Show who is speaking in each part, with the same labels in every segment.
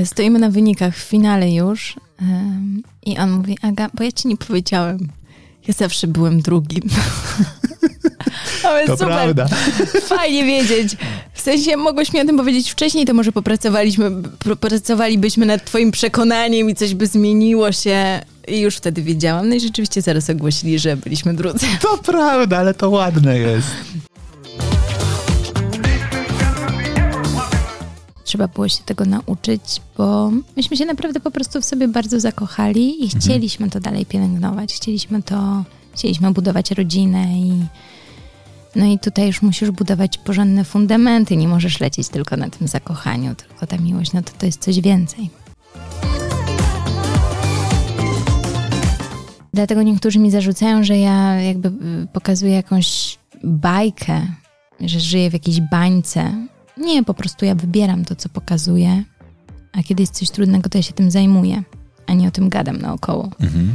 Speaker 1: e, stoimy na wynikach w finale już um, i on mówi, Aga, bo ja ci nie powiedziałem. Ja zawsze byłem drugim.
Speaker 2: Ale to super. prawda.
Speaker 1: Fajnie wiedzieć. W sensie mogłeś mi o tym powiedzieć wcześniej, to może popracowaliśmy, pracowalibyśmy nad twoim przekonaniem i coś by zmieniło się. I już wtedy wiedziałam. No i rzeczywiście zaraz ogłosili, że byliśmy drudzy.
Speaker 2: To prawda, ale to ładne jest.
Speaker 1: Trzeba było się tego nauczyć, bo myśmy się naprawdę po prostu w sobie bardzo zakochali i mhm. chcieliśmy to dalej pielęgnować. Chcieliśmy to, chcieliśmy budować rodzinę i no i tutaj już musisz budować porządne fundamenty. Nie możesz lecieć tylko na tym zakochaniu, tylko ta miłość, no to to jest coś więcej. Dlatego niektórzy mi zarzucają, że ja jakby y, pokazuję jakąś bajkę, że żyję w jakiejś bańce. Nie, po prostu ja wybieram to, co pokazuję, a kiedy jest coś trudnego, to ja się tym zajmuję, a nie o tym gadam naokoło. Mhm.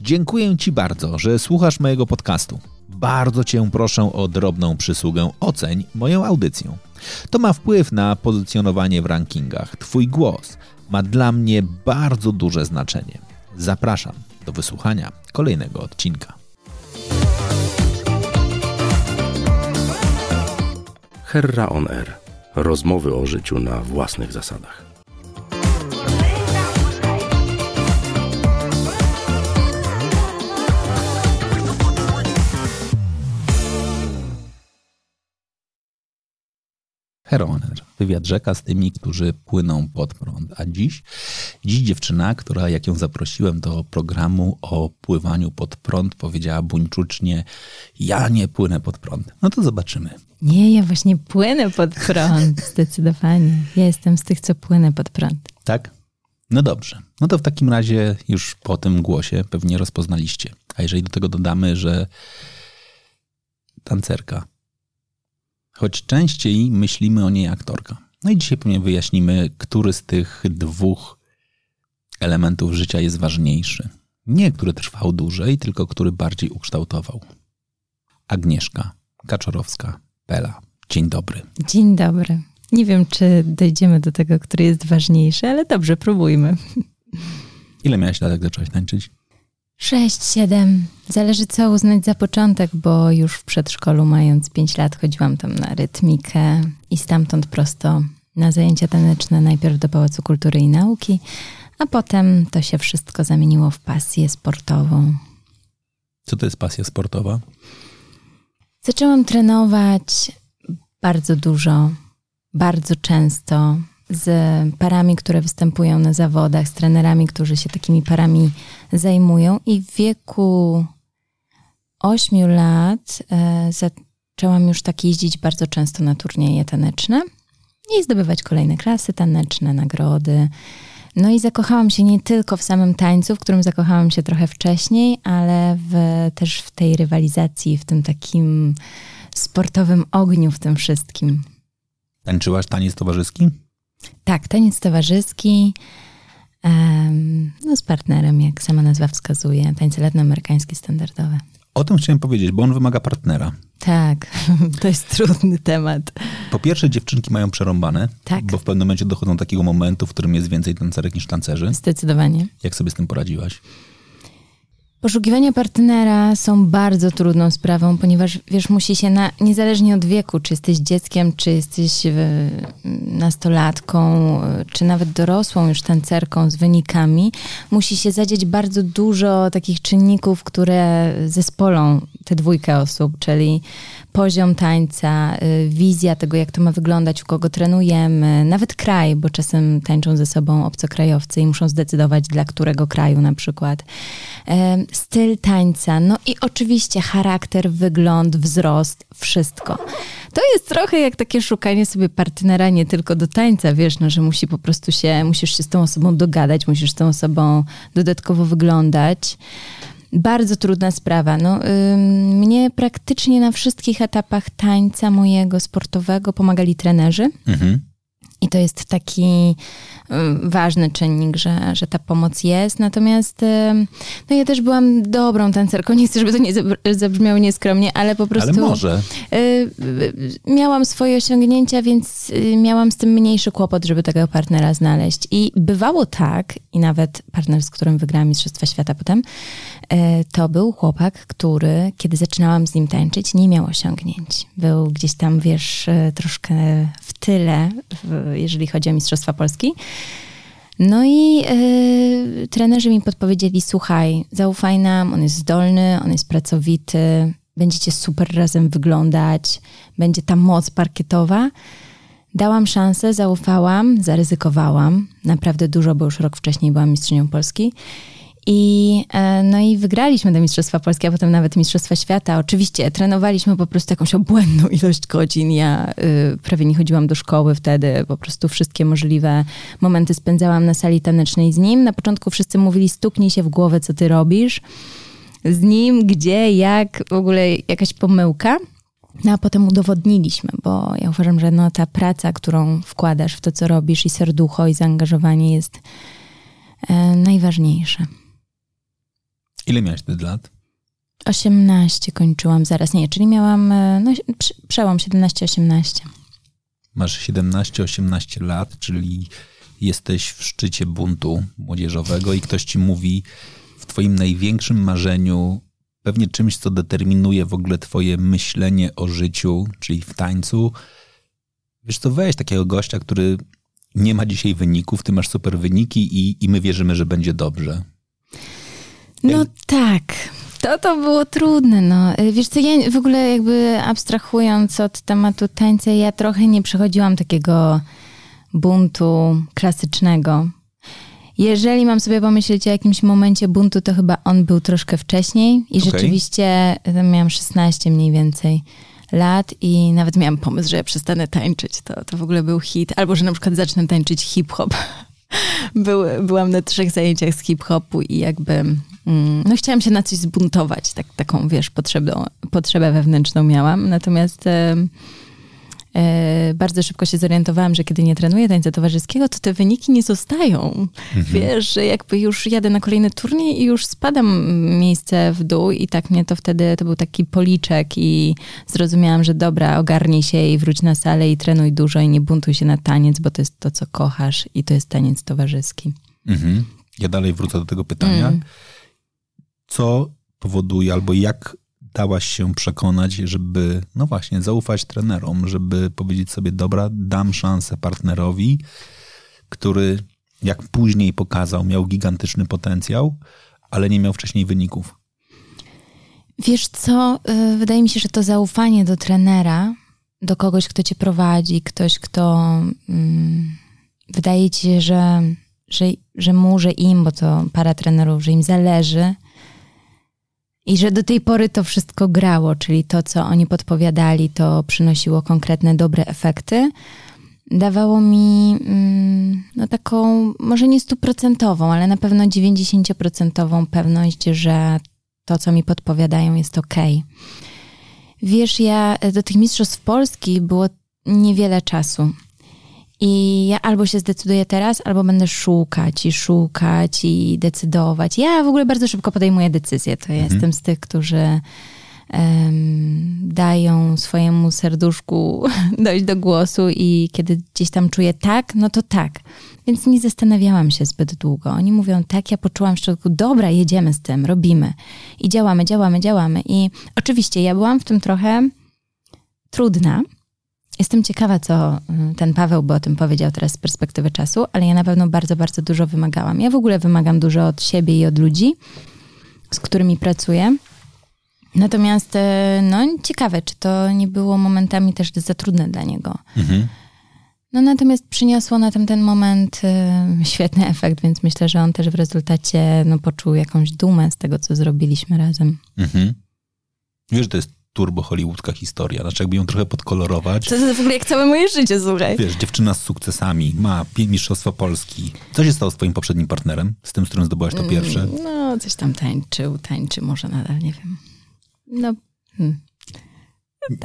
Speaker 2: Dziękuję Ci bardzo, że słuchasz mojego podcastu. Bardzo Cię proszę o drobną przysługę oceń moją audycję. To ma wpływ na pozycjonowanie w rankingach. Twój głos ma dla mnie bardzo duże znaczenie. Zapraszam do wysłuchania kolejnego odcinka.
Speaker 3: Herra on Air. Rozmowy o życiu na własnych zasadach.
Speaker 2: Heroner. Wywiad rzeka z tymi, którzy płyną pod prąd. A dziś, dziś dziewczyna, która jak ją zaprosiłem do programu o pływaniu pod prąd, powiedziała buńczucznie, ja nie płynę pod prąd. No to zobaczymy.
Speaker 1: Nie, ja właśnie płynę pod prąd, zdecydowanie. Ja jestem z tych, co płynę pod prąd.
Speaker 2: Tak? No dobrze. No to w takim razie już po tym głosie pewnie rozpoznaliście. A jeżeli do tego dodamy, że tancerka choć częściej myślimy o niej aktorka. No i dzisiaj pewnie wyjaśnimy, który z tych dwóch elementów życia jest ważniejszy. Nie który trwał dłużej, tylko który bardziej ukształtował. Agnieszka Kaczorowska, Pela. Dzień dobry.
Speaker 1: Dzień dobry. Nie wiem, czy dojdziemy do tego, który jest ważniejszy, ale dobrze, próbujmy.
Speaker 2: Ile miałeś lat, jak zaczęłaś tańczyć?
Speaker 1: Sześć, siedem. Zależy co uznać za początek, bo już w przedszkolu mając pięć lat chodziłam tam na rytmikę i stamtąd prosto na zajęcia taneczne najpierw do Pałacu Kultury i Nauki, a potem to się wszystko zamieniło w pasję sportową.
Speaker 2: Co to jest pasja sportowa?
Speaker 1: Zaczęłam trenować bardzo dużo, bardzo często z parami, które występują na zawodach, z trenerami, którzy się takimi parami zajmują. I w wieku 8 lat e, zaczęłam już tak jeździć bardzo często na turnieje taneczne i zdobywać kolejne klasy taneczne, nagrody. No i zakochałam się nie tylko w samym tańcu, w którym zakochałam się trochę wcześniej, ale w, też w tej rywalizacji, w tym takim sportowym ogniu, w tym wszystkim.
Speaker 2: Tańczyłaś taniec towarzyski?
Speaker 1: Tak, taniec towarzyski. No z partnerem, jak sama nazwa wskazuje, tańce latinoamerykańskie standardowe.
Speaker 2: O tym chciałem powiedzieć, bo on wymaga partnera.
Speaker 1: Tak, to jest trudny temat.
Speaker 2: Po pierwsze, dziewczynki mają przerąbane, tak. bo w pewnym momencie dochodzą do takiego momentu, w którym jest więcej tancerek niż tancerzy.
Speaker 1: Zdecydowanie.
Speaker 2: Jak sobie z tym poradziłaś?
Speaker 1: Poszukiwania partnera są bardzo trudną sprawą, ponieważ wiesz, musi się na, niezależnie od wieku, czy jesteś dzieckiem, czy jesteś e, nastolatką, e, czy nawet dorosłą już tancerką z wynikami, musi się zadzieć bardzo dużo takich czynników, które zespolą tę dwójkę osób, czyli poziom tańca, y, wizja tego, jak to ma wyglądać, u kogo trenujemy, nawet kraj, bo czasem tańczą ze sobą obcokrajowcy i muszą zdecydować, dla którego kraju na przykład. Styl tańca, no i oczywiście charakter, wygląd, wzrost, wszystko. To jest trochę jak takie szukanie sobie partnera nie tylko do tańca, wiesz, no, że musi po prostu się, musisz się z tą osobą dogadać, musisz z tą osobą dodatkowo wyglądać. Bardzo trudna sprawa. No, mnie praktycznie na wszystkich etapach tańca mojego sportowego pomagali trenerzy. Mhm. I to jest taki ważny czynnik, że, że ta pomoc jest. Natomiast no ja też byłam dobrą tancerką. Nie chcę, żeby to nie zabrzmiało nieskromnie, ale po prostu...
Speaker 2: Ale może. Y,
Speaker 1: miałam swoje osiągnięcia, więc y, miałam z tym mniejszy kłopot, żeby tego partnera znaleźć. I bywało tak, i nawet partner, z którym wygrałam Mistrzostwa Świata potem, y, to był chłopak, który, kiedy zaczynałam z nim tańczyć, nie miał osiągnięć. Był gdzieś tam, wiesz, troszkę w tyle, jeżeli chodzi o Mistrzostwa Polski. No i yy, trenerzy mi podpowiedzieli: słuchaj, zaufaj nam, on jest zdolny, on jest pracowity, będziecie super razem wyglądać, będzie ta moc parkietowa. Dałam szansę, zaufałam, zaryzykowałam. Naprawdę dużo, bo już rok wcześniej byłam mistrzynią Polski. I, e, no i wygraliśmy te Mistrzostwa Polskie, a potem nawet Mistrzostwa Świata. Oczywiście trenowaliśmy po prostu jakąś obłędną ilość godzin. Ja y, prawie nie chodziłam do szkoły wtedy, po prostu wszystkie możliwe momenty spędzałam na sali tanecznej z nim. Na początku wszyscy mówili, stuknij się w głowę, co ty robisz. Z nim, gdzie, jak, w ogóle jakaś pomyłka. No a potem udowodniliśmy, bo ja uważam, że no, ta praca, którą wkładasz w to, co robisz i serducho i zaangażowanie jest e, najważniejsze.
Speaker 2: Ile miałeś wtedy lat?
Speaker 1: 18 kończyłam zaraz, nie, czyli miałam e, no, przełom 17-18.
Speaker 2: Masz 17-18 lat, czyli jesteś w szczycie buntu młodzieżowego i ktoś ci mówi w twoim największym marzeniu, pewnie czymś, co determinuje w ogóle twoje myślenie o życiu, czyli w tańcu. Wiesz co, weź takiego gościa, który nie ma dzisiaj wyników, ty masz super wyniki i, i my wierzymy, że będzie dobrze.
Speaker 1: No tak. To to było trudne, no. Wiesz co, ja w ogóle jakby abstrahując od tematu tańca, ja trochę nie przechodziłam takiego buntu klasycznego. Jeżeli mam sobie pomyśleć o jakimś momencie buntu, to chyba on był troszkę wcześniej i okay. rzeczywiście miałam 16 mniej więcej lat i nawet miałam pomysł, że ja przestanę tańczyć. To, to w ogóle był hit. Albo, że na przykład zacznę tańczyć hip-hop. Był, byłam na trzech zajęciach z hip-hopu i jakby Mm, no chciałam się na coś zbuntować, tak, taką, wiesz, potrzebę, potrzebę wewnętrzną miałam, natomiast bardzo szybko się zorientowałam, że kiedy nie trenuję tańca towarzyskiego, to te wyniki nie zostają. Mhm. Wiesz, że jakby już jadę na kolejny turniej i już spadam miejsce w dół i tak mnie to wtedy, to był taki policzek i zrozumiałam, że dobra, ogarnij się i wróć na salę i trenuj dużo i nie buntuj się na taniec, bo to jest to, co kochasz i to jest taniec towarzyski.
Speaker 2: Mhm. Ja dalej wrócę do tego pytania. Mm co powoduje, albo jak dałaś się przekonać, żeby, no właśnie, zaufać trenerom, żeby powiedzieć sobie, dobra, dam szansę partnerowi, który, jak później pokazał, miał gigantyczny potencjał, ale nie miał wcześniej wyników.
Speaker 1: Wiesz co, y, wydaje mi się, że to zaufanie do trenera, do kogoś, kto cię prowadzi, ktoś, kto um, wydaje ci się, że, że, że mu, że im, bo to para trenerów, że im zależy, i że do tej pory to wszystko grało, czyli to, co oni podpowiadali, to przynosiło konkretne, dobre efekty. Dawało mi mm, no taką, może nie stuprocentową, ale na pewno 90% pewność, że to, co mi podpowiadają, jest ok. Wiesz, ja do tych mistrzostw Polski było niewiele czasu. I ja albo się zdecyduję teraz, albo będę szukać i szukać i decydować. Ja w ogóle bardzo szybko podejmuję decyzje. To mhm. jestem z tych, którzy um, dają swojemu serduszku dojść do głosu i kiedy gdzieś tam czuję tak, no to tak. Więc nie zastanawiałam się zbyt długo. Oni mówią tak, ja poczułam w środku, dobra, jedziemy z tym, robimy. I działamy, działamy, działamy. I oczywiście ja byłam w tym trochę trudna, Jestem ciekawa, co y, ten Paweł by o tym powiedział teraz z perspektywy czasu, ale ja na pewno bardzo, bardzo dużo wymagałam. Ja w ogóle wymagam dużo od siebie i od ludzi, z którymi pracuję. Natomiast, y, no, ciekawe, czy to nie było momentami też za trudne dla niego. Mhm. No, natomiast przyniosło na ten moment y, świetny efekt, więc myślę, że on też w rezultacie no, poczuł jakąś dumę z tego, co zrobiliśmy razem. Mhm.
Speaker 2: Wiesz, to jest turbo hollywoodzka historia. Znaczy jakby ją trochę podkolorować.
Speaker 1: To jest w ogóle jak całe moje życie, słuchaj.
Speaker 2: Wiesz, dziewczyna z sukcesami, ma mistrzostwo Polski. Co się stało z twoim poprzednim partnerem? Z tym, z którym zdobyłaś to pierwsze? Mm,
Speaker 1: no, coś tam tańczył, tańczy, może nadal, nie wiem. No, hmm.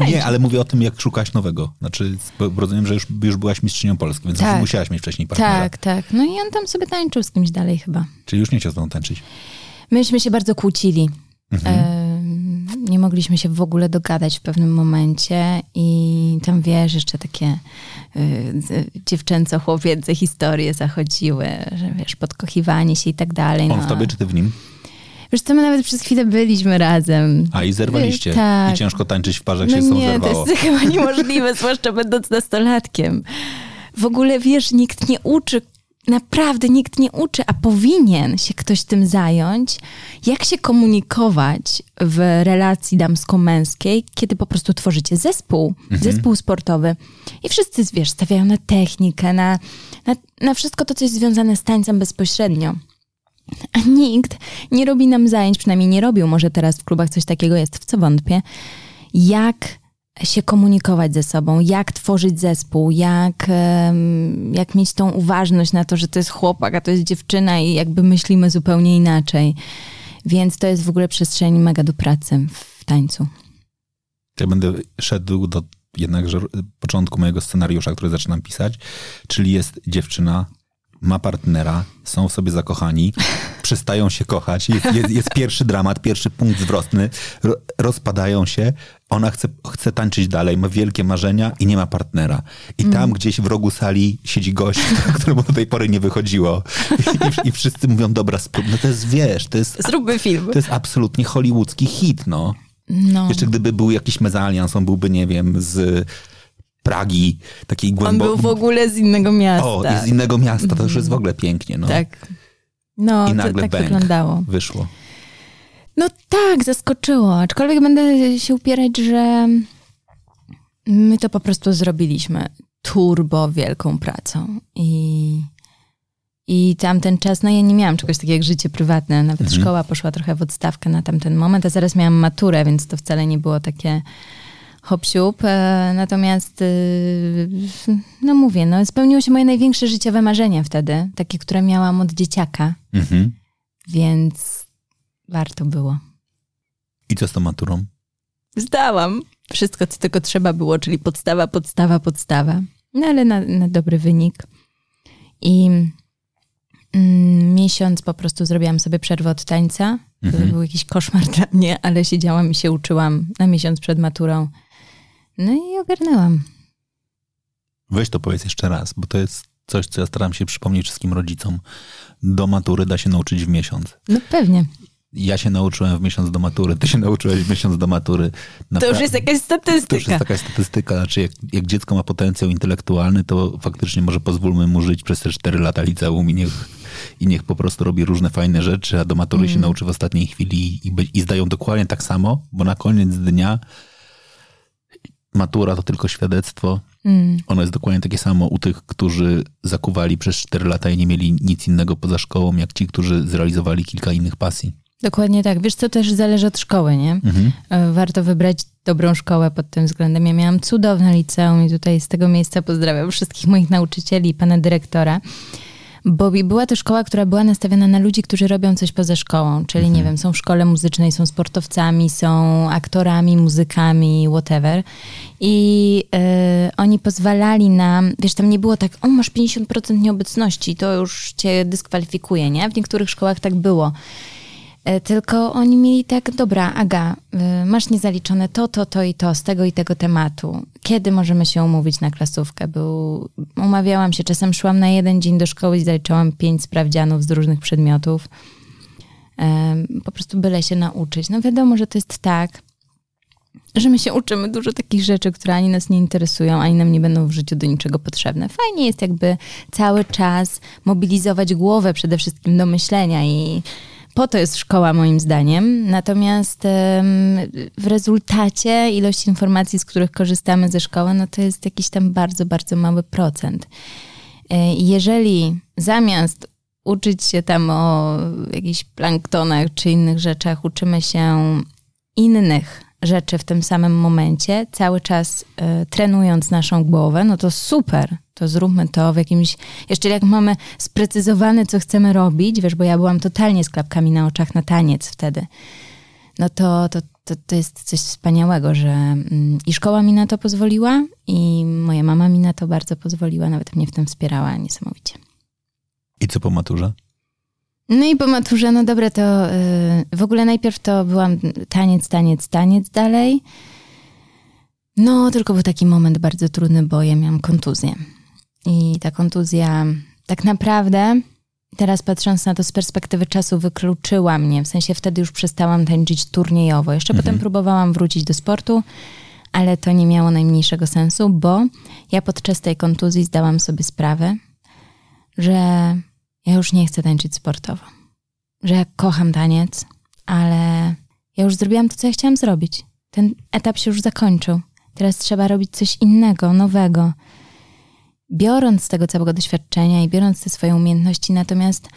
Speaker 2: Nie, ale mówię o tym, jak szukałaś nowego. Znaczy, rozumiem, że już, już byłaś mistrzynią Polski, więc
Speaker 1: Tak.
Speaker 2: musiałaś mieć wcześniej partnera.
Speaker 1: Tak, tak. No i on tam sobie tańczył z kimś dalej chyba.
Speaker 2: Czyli już nie chciał z tobą tańczyć.
Speaker 1: Myśmy się bardzo kłócili.
Speaker 2: Mhm.
Speaker 1: Em, nie mogliśmy się w ogóle dogadać w pewnym momencie i tam wiesz, jeszcze takie y, z- dziewczęco-chłopiece historie zachodziły, że wiesz, podkochiwanie się i tak dalej.
Speaker 2: On
Speaker 1: no.
Speaker 2: w tobie czy ty w nim?
Speaker 1: Wiesz co, my nawet przez chwilę byliśmy razem.
Speaker 2: A i zerwaliście.
Speaker 1: Tak.
Speaker 2: I ciężko tańczyć w parze, jak
Speaker 1: No
Speaker 2: się są
Speaker 1: nie, to jest chyba niemożliwe, zwłaszcza będąc nastolatkiem. W ogóle, wiesz, nikt nie uczy, naprawdę nikt nie uczy, a powinien się ktoś tym zająć, jak się komunikować w relacji damsko-męskiej, kiedy po prostu tworzycie zespół, zespół sportowy i wszyscy, wiesz, stawiają na technikę, na, na, na wszystko to, co jest związane z tańcem bezpośrednio. A nikt nie robi nam zajęć, przynajmniej nie robił, może teraz w klubach coś takiego jest, w co wątpię, jak się komunikować ze sobą, jak tworzyć zespół, jak, jak mieć tą uważność na to, że to jest chłopak, a to jest dziewczyna i jakby myślimy zupełnie inaczej. Więc to jest w ogóle przestrzeń mega do pracy w tańcu.
Speaker 2: Ja będę szedł do jednakże początku mojego scenariusza, który zaczynam pisać, czyli jest dziewczyna, ma partnera, są w sobie zakochani, przestają się kochać, jest, jest, jest pierwszy dramat, pierwszy punkt zwrotny, ro, rozpadają się, ona chce, chce tańczyć dalej, ma wielkie marzenia i nie ma partnera. I tam gdzieś w rogu sali siedzi gość, któremu do tej pory nie wychodziło. I, i wszyscy mówią, dobra, sprób. No to jest, wiesz, to jest,
Speaker 1: Zróbmy film.
Speaker 2: to jest absolutnie hollywoodzki hit, no.
Speaker 1: No.
Speaker 2: Jeszcze gdyby był jakiś mezalians, on byłby, nie wiem, z Pragi, takiej
Speaker 1: On
Speaker 2: głębokiej...
Speaker 1: był w ogóle z innego miasta.
Speaker 2: O, z innego miasta, to już jest w ogóle pięknie, no.
Speaker 1: Tak. No,
Speaker 2: I
Speaker 1: to
Speaker 2: nagle
Speaker 1: tak
Speaker 2: bęk.
Speaker 1: wyglądało.
Speaker 2: Wyszło.
Speaker 1: No tak, zaskoczyło. Aczkolwiek będę się upierać, że my to po prostu zrobiliśmy turbo wielką pracą. I, i tamten czas, no ja nie miałam czegoś takiego jak życie prywatne. Nawet
Speaker 2: Mhm.
Speaker 1: szkoła poszła trochę w odstawkę na tamten moment, a zaraz miałam maturę, więc to wcale nie było takie hop siup. E, Natomiast, y, no mówię, no spełniło się moje największe życiowe marzenie wtedy, takie, które miałam od dzieciaka,
Speaker 2: Mhm.
Speaker 1: więc warto było.
Speaker 2: I co z tą maturą?
Speaker 1: Zdałam wszystko, co tylko trzeba było, czyli podstawa, podstawa, podstawa. No ale na, na dobry wynik. I mm, miesiąc po prostu zrobiłam sobie przerwę od tańca. To
Speaker 2: Mhm.
Speaker 1: był jakiś koszmar dla mnie, ale siedziałam i się uczyłam na miesiąc przed maturą. No i ogarnęłam.
Speaker 2: Weź to powiedz jeszcze raz, bo to jest coś, co ja staram się przypomnieć wszystkim rodzicom. Do matury da się nauczyć w miesiąc.
Speaker 1: No pewnie.
Speaker 2: Ja się nauczyłem w miesiąc do matury, ty się nauczyłeś w miesiąc do matury.
Speaker 1: To już jest jakaś
Speaker 2: To już
Speaker 1: statystyka.
Speaker 2: jest taka statystyka, znaczy jak, jak dziecko ma potencjał intelektualny, to faktycznie może pozwólmy mu żyć przez te 4 lata liceum i niech, i niech po prostu robi różne fajne rzeczy, a do matury
Speaker 1: Mm.
Speaker 2: się nauczy w ostatniej chwili i, by- i zdają dokładnie tak samo, bo na koniec dnia matura to tylko świadectwo.
Speaker 1: Mm.
Speaker 2: Ono jest dokładnie takie samo u tych, którzy zakuwali przez 4 lata i nie mieli nic innego poza szkołą, jak ci, którzy zrealizowali kilka innych pasji.
Speaker 1: Dokładnie tak. Wiesz, co też zależy od szkoły, nie?
Speaker 2: Mhm.
Speaker 1: E, Warto wybrać dobrą szkołę pod tym względem. Ja miałam cudowne liceum i tutaj z tego miejsca pozdrawiam wszystkich moich nauczycieli i pana dyrektora. Bo była to szkoła, która była nastawiona na ludzi, którzy robią coś poza szkołą, czyli nie wiem, są w szkole muzycznej, są sportowcami, są aktorami, muzykami, whatever. I e, oni pozwalali nam, wiesz, tam nie było tak, o masz 50% nieobecności, to już cię dyskwalifikuje, nie? W niektórych szkołach tak było. E, Tylko oni mieli tak, dobra, Aga, y, masz niezaliczone to, to, to i to z tego i tego tematu. Kiedy możemy się umówić na klasówkę? Był, umawiałam się, czasem szłam na jeden dzień do szkoły i zaliczałam pięć sprawdzianów z różnych przedmiotów. Em, Po prostu byle się nauczyć. No wiadomo, że to jest tak, że my się uczymy dużo takich rzeczy, które ani nas nie interesują, ani nam nie będą w życiu do niczego potrzebne. Fajnie jest jakby cały czas mobilizować głowę przede wszystkim do myślenia i po to jest szkoła moim zdaniem. Natomiast w rezultacie ilość informacji, z których korzystamy ze szkoły, no to jest jakiś tam bardzo, bardzo mały procent. E, Jeżeli zamiast uczyć się tam o jakichś planktonach czy innych rzeczach, uczymy się innych rzeczy w tym samym momencie, cały czas e, trenując naszą głowę, no to super, to zróbmy to w jakimś, jeszcze jak mamy sprecyzowane, co chcemy robić, wiesz, bo ja byłam totalnie z klapkami na oczach na taniec wtedy, no to, to to, to jest coś wspaniałego, że mm, i szkoła mi na to pozwoliła, i moja mama mi na to bardzo pozwoliła, nawet mnie w tym wspierała niesamowicie.
Speaker 2: I co po maturze?
Speaker 1: No i po maturze, no dobra, to yy, w ogóle najpierw to byłam taniec, taniec, taniec dalej. No, tylko był taki moment bardzo trudny, bo ja miałam kontuzję. I ta kontuzja tak naprawdę, teraz patrząc na to z perspektywy czasu, wykluczyła mnie. W sensie wtedy już przestałam tańczyć turniejowo. Jeszcze mhm. potem próbowałam wrócić do sportu, ale to nie miało najmniejszego sensu, bo ja podczas tej kontuzji zdałam sobie sprawę, że ja już nie chcę tańczyć sportowo. Że ja kocham taniec, ale ja już zrobiłam to, co ja chciałam zrobić. Ten etap się już zakończył. Teraz trzeba robić coś innego, nowego. Biorąc z tego całego doświadczenia i biorąc te swoje umiejętności, natomiast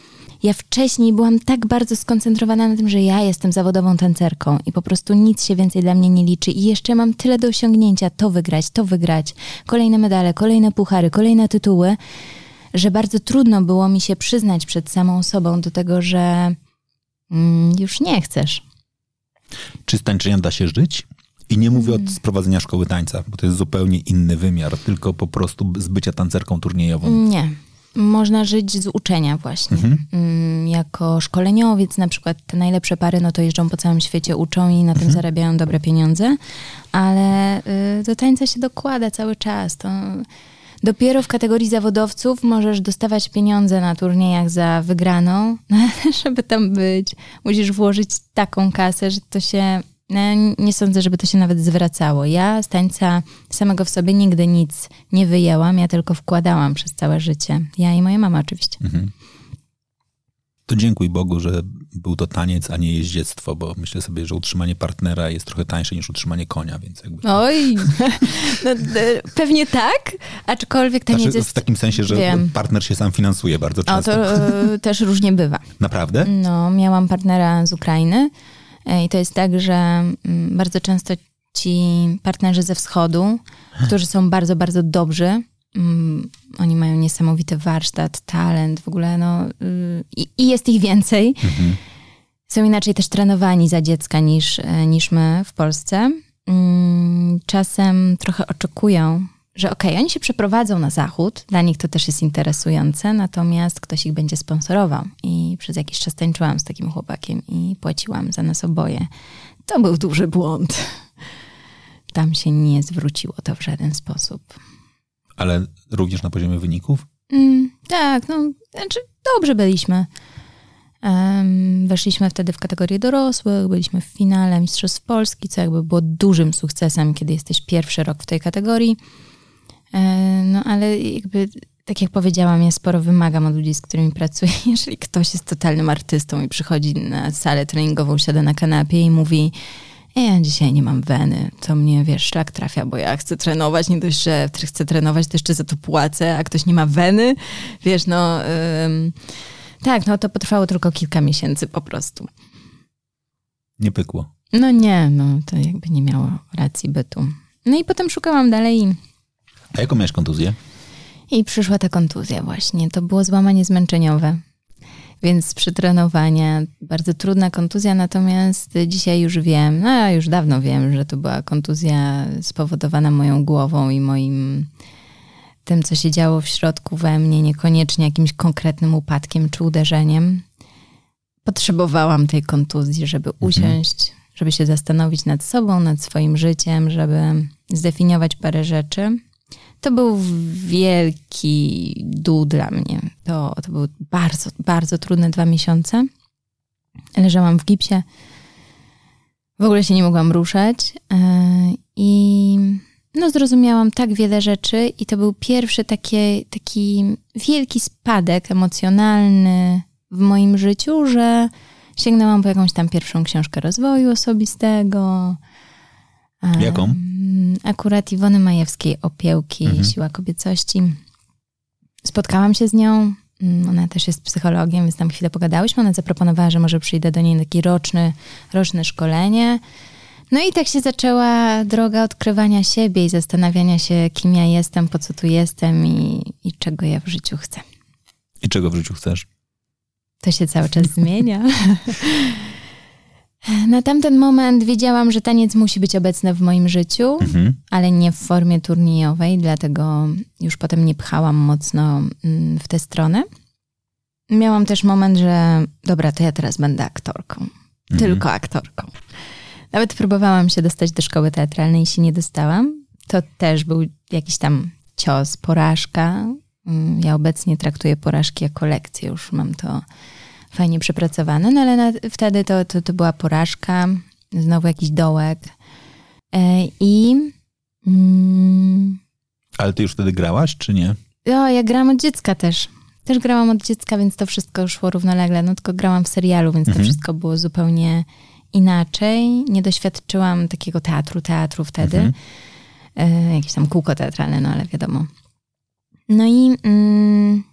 Speaker 1: ja wcześniej byłam tak bardzo skoncentrowana na tym, że ja jestem zawodową tancerką i po prostu nic się więcej dla mnie nie liczy i jeszcze mam tyle do osiągnięcia, to wygrać, to wygrać, kolejne medale, kolejne puchary, kolejne tytuły, że bardzo trudno było mi się przyznać przed samą sobą do tego, że mm, już nie chcesz.
Speaker 2: Czy z tańczenia da się żyć? I nie mówię od sprowadzenia szkoły tańca, bo to jest zupełnie inny wymiar, tylko po prostu z bycia tancerką turniejową.
Speaker 1: Nie. Można żyć z uczenia właśnie. Mhm. Mm, jako szkoleniowiec na przykład te najlepsze pary no to jeżdżą po całym świecie, uczą i na mhm. tym zarabiają dobre pieniądze, ale y, do tańca się dokłada cały czas. To dopiero w kategorii zawodowców możesz dostawać pieniądze na turniejach za wygraną, no, żeby tam być, musisz włożyć taką kasę, że to się no, nie sądzę, żeby to się nawet zwracało. Ja z tańca samego w sobie nigdy nic nie wyjęłam, ja tylko wkładałam przez całe życie. Ja i moja mama oczywiście. Mhm.
Speaker 2: To dziękuj Bogu, że był to taniec, a nie jeździectwo, bo myślę sobie, że utrzymanie partnera jest trochę tańsze niż utrzymanie konia, więc jakby...
Speaker 1: Oj, no, pewnie tak, aczkolwiek taniec znaczy, jest...
Speaker 2: W takim sensie, że Wiem. partner się sam finansuje bardzo często.
Speaker 1: O, to y, też różnie bywa.
Speaker 2: Naprawdę?
Speaker 1: No, miałam partnera z Ukrainy, E, I to jest tak, że mm, bardzo często ci partnerzy ze wschodu, którzy są bardzo, bardzo dobrzy, mm, oni mają niesamowity warsztat, talent, w ogóle no y, i, i jest ich więcej. Mhm. Są inaczej też trenowani za dziecka niż, e, niż my w Polsce. Mm, czasem trochę oczekują, że okej, okay, oni się przeprowadzą na zachód, dla nich to też jest interesujące, natomiast ktoś ich będzie sponsorował. I przez jakiś czas tańczyłam z takim chłopakiem i płaciłam za nas oboje. To był duży błąd. Tam się nie zwróciło to w żaden sposób.
Speaker 2: Ale również na poziomie wyników?
Speaker 1: Mm, tak, no, znaczy dobrze byliśmy. Um, weszliśmy wtedy w kategorię dorosłych, byliśmy w finale Mistrzostw Polski, co jakby było dużym sukcesem, kiedy jesteś pierwszy rok w tej kategorii. E, no ale jakby, tak jak powiedziałam, ja sporo wymagam od ludzi, z którymi pracuję. Jeżeli ktoś jest totalnym artystą i przychodzi na salę treningową, siada na kanapie i mówi e, ja dzisiaj nie mam weny, to mnie, wiesz, szlak trafia, bo ja chcę trenować, nie dość, że chcę trenować, to jeszcze za to płacę, a ktoś nie ma weny, wiesz, no... Ym, tak, no to potrwało tylko kilka miesięcy po prostu.
Speaker 2: Nie pykło.
Speaker 1: No nie, no to jakby nie miało racji bytu. No i potem szukałam dalej
Speaker 2: a jaką miałeś kontuzję?
Speaker 1: I przyszła ta kontuzja właśnie. To było złamanie zmęczeniowe. Więc z przetrenowania bardzo trudna kontuzja, natomiast dzisiaj już wiem, no ja już dawno wiem, że to była kontuzja spowodowana moją głową i moim tym, co się działo w środku we mnie, niekoniecznie jakimś konkretnym upadkiem czy uderzeniem. Potrzebowałam tej kontuzji, żeby mhm. usiąść, mhm. żeby się zastanowić nad sobą, nad swoim życiem, żeby zdefiniować parę rzeczy to był wielki dół dla mnie. To, to były bardzo, bardzo trudne dwa miesiące. Leżałam w gipsie. W ogóle się nie mogłam ruszać. E, I no, zrozumiałam tak wiele rzeczy, i to był pierwszy takie, taki wielki spadek emocjonalny w moim życiu, że sięgnęłam po jakąś tam pierwszą książkę rozwoju osobistego.
Speaker 2: Jaką?
Speaker 1: akurat Iwony Majewskiej, Opiełki, mhm. Siła Kobiecości. Spotkałam się z nią, mm, ona też jest psychologiem, więc tam chwilę pogadałyśmy. Ona zaproponowała, że może przyjdę do niej na takie roczny, roczne szkolenie. No i tak się zaczęła droga odkrywania siebie i zastanawiania się, kim ja jestem, po co tu jestem i, i czego ja w życiu chcę.
Speaker 2: I czego w życiu chcesz?
Speaker 1: To się cały czas zmienia. Na tamten moment wiedziałam, że taniec musi być obecny w moim życiu,
Speaker 2: Mhm.
Speaker 1: ale nie w formie turniejowej, dlatego już potem nie pchałam mocno mm, w tę stronę. Miałam też moment, że dobra, to ja teraz będę aktorką. Tylko aktorką. Nawet próbowałam się dostać do szkoły teatralnej i się nie dostałam. To też był jakiś tam cios, porażka. Mm, Ja obecnie traktuję porażki jako lekcję, już mam to fajnie przepracowane, no ale na, wtedy to, to, to była porażka, znowu jakiś dołek. E, I mm,
Speaker 2: Ale ty już wtedy grałaś, czy nie?
Speaker 1: o, ja grałam od dziecka też. Też grałam od dziecka, więc to wszystko szło równolegle. No tylko grałam w serialu, więc to wszystko było zupełnie inaczej. Nie doświadczyłam takiego teatru, teatru wtedy. E, jakieś tam kółko teatralne, no ale wiadomo. No i mm,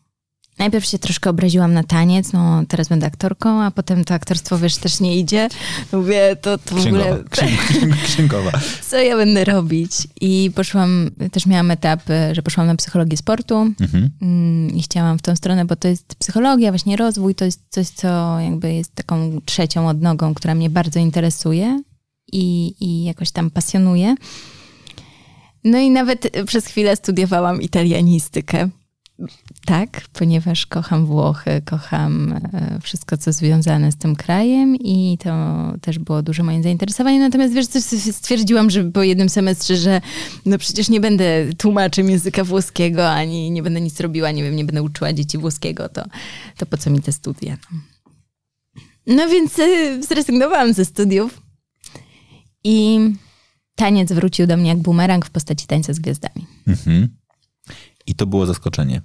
Speaker 1: najpierw się troszkę obraziłam na taniec, no teraz będę aktorką, a potem to aktorstwo, wiesz, też nie idzie. Mówię, to, to w
Speaker 2: Księgowa.
Speaker 1: ogóle
Speaker 2: Księg, księg, księgowa.
Speaker 1: co ja będę robić? I poszłam, też miałam etap, e, że poszłam na psychologię sportu
Speaker 2: Mhm.
Speaker 1: mm, i chciałam w tą stronę, bo to jest psychologia, właśnie rozwój, to jest coś, co jakby jest taką trzecią odnogą, która mnie bardzo interesuje i, i jakoś tam pasjonuje. No i nawet przez chwilę studiowałam italianistykę. Tak, ponieważ kocham Włochy, kocham e, wszystko, co związane z tym krajem i to też było duże moje zainteresowanie. Natomiast wiesz, coś stwierdziłam, że po jednym semestrze, że no przecież nie będę tłumaczem języka włoskiego, ani nie będę nic robiła, nie wiem, nie będę uczyła dzieci włoskiego, to, to po co mi te studia? No więc e, zrezygnowałam ze studiów i taniec wrócił do mnie jak bumerang w postaci tańca z gwiazdami.
Speaker 2: Mhm. I to było zaskoczenie.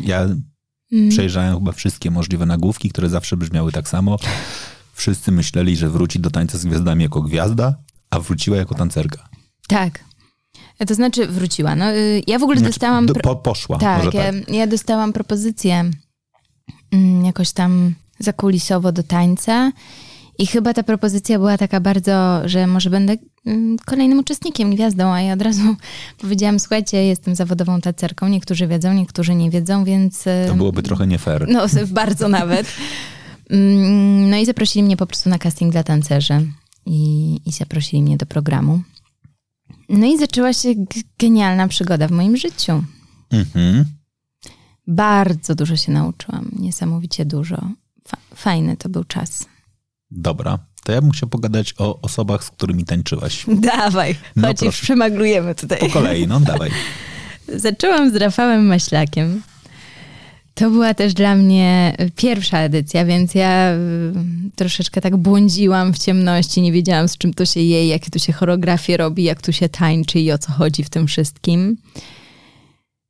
Speaker 2: Ja
Speaker 1: Mm.
Speaker 2: przejrzałem chyba wszystkie możliwe nagłówki, które zawsze brzmiały tak samo. Wszyscy myśleli, że wróci do tańca z gwiazdami jako gwiazda, a wróciła jako tancerka.
Speaker 1: Tak. To znaczy wróciła. No, y, ja w ogóle
Speaker 2: Znaczy,
Speaker 1: dostałam...
Speaker 2: do, po, poszła.
Speaker 1: tak, ja,
Speaker 2: tak.
Speaker 1: ja dostałam propozycję mm, jakoś tam zakulisowo do tańca i chyba ta propozycja była taka bardzo, że może będę mm, kolejnym uczestnikiem, gwiazdą, a ja od razu powiedziałam, słuchajcie, jestem zawodową tacerką, niektórzy wiedzą, niektórzy nie wiedzą, więc... y,
Speaker 2: To byłoby trochę nie fair.
Speaker 1: No, bardzo nawet. Mm, No i zaprosili mnie po prostu na casting dla tancerzy i, i zaprosili mnie do programu. No i zaczęła się genialna przygoda w moim życiu.
Speaker 2: Mhm.
Speaker 1: Bardzo dużo się nauczyłam, niesamowicie dużo. Fa- fajny to był czas.
Speaker 2: Dobra. To ja bym chciał pogadać o osobach, z którymi tańczyłaś.
Speaker 1: Dawaj,
Speaker 2: No
Speaker 1: chodź,
Speaker 2: proszę.
Speaker 1: przemaglujemy tutaj.
Speaker 2: Po kolei, no dawaj.
Speaker 1: Zaczęłam z Rafałem Maślakiem. To była też dla mnie pierwsza edycja, więc ja y, troszeczkę tak błądziłam w ciemności, nie wiedziałam z czym to się je, jakie tu się choreografie robi, jak tu się tańczy i o co chodzi w tym wszystkim.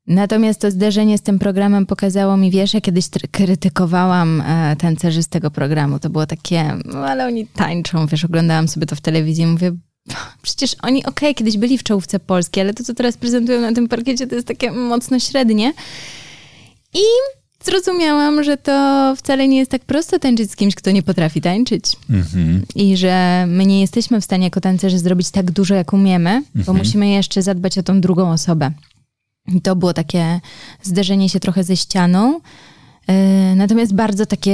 Speaker 1: Natomiast to zderzenie z tym programem pokazało mi, wiesz, ja kiedyś krytykowałam e, tancerzy z tego programu. To było takie, no ale oni tańczą, wiesz, oglądałam sobie to w telewizji i mówię, przecież oni, okej, kiedyś byli w czołówce polskiej, ale to, co teraz prezentują na tym parkiecie, to jest takie mocno średnie. I zrozumiałam, że to wcale nie jest tak prosto tańczyć z kimś, kto nie potrafi tańczyć.
Speaker 2: Mhm.
Speaker 1: I że my nie jesteśmy w stanie jako tancerzy zrobić tak dużo, jak umiemy, bo musimy jeszcze zadbać o tą drugą osobę. I to było takie zderzenie się trochę ze ścianą. Yy, Natomiast bardzo takie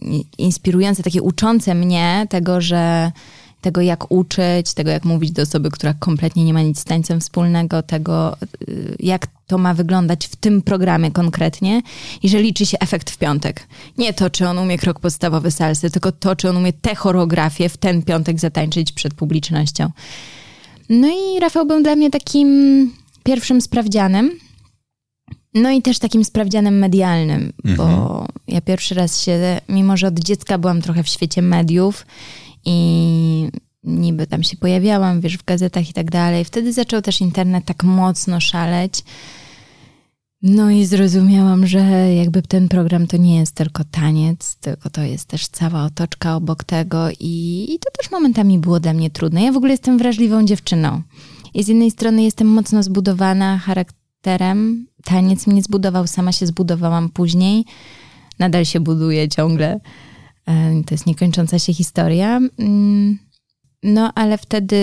Speaker 1: yy, inspirujące, takie uczące mnie tego, że tego jak uczyć, tego jak mówić do osoby, która kompletnie nie ma nic z tańcem wspólnego, tego yy, jak to ma wyglądać w tym programie konkretnie i że liczy się efekt w piątek. Nie to, czy on umie krok podstawowy salsy, tylko to, czy on umie tę choreografię w ten piątek zatańczyć przed publicznością. No i Rafał był dla mnie takim pierwszym sprawdzianem. No i też takim sprawdzianem medialnym, bo ja pierwszy raz się, mimo że od dziecka byłam trochę w świecie mediów i niby tam się pojawiałam, wiesz, w gazetach i tak dalej. Wtedy zaczął też internet tak mocno szaleć. No i zrozumiałam, że jakby ten program to nie jest tylko taniec, tylko to jest też cała otoczka obok tego i, i to też momentami było dla mnie trudne. Ja w ogóle jestem wrażliwą dziewczyną. I z jednej strony jestem mocno zbudowana charakterem. Taniec mnie zbudował, sama się zbudowałam później. Nadal się buduje ciągle. E, To jest niekończąca się historia. Mm, No, ale wtedy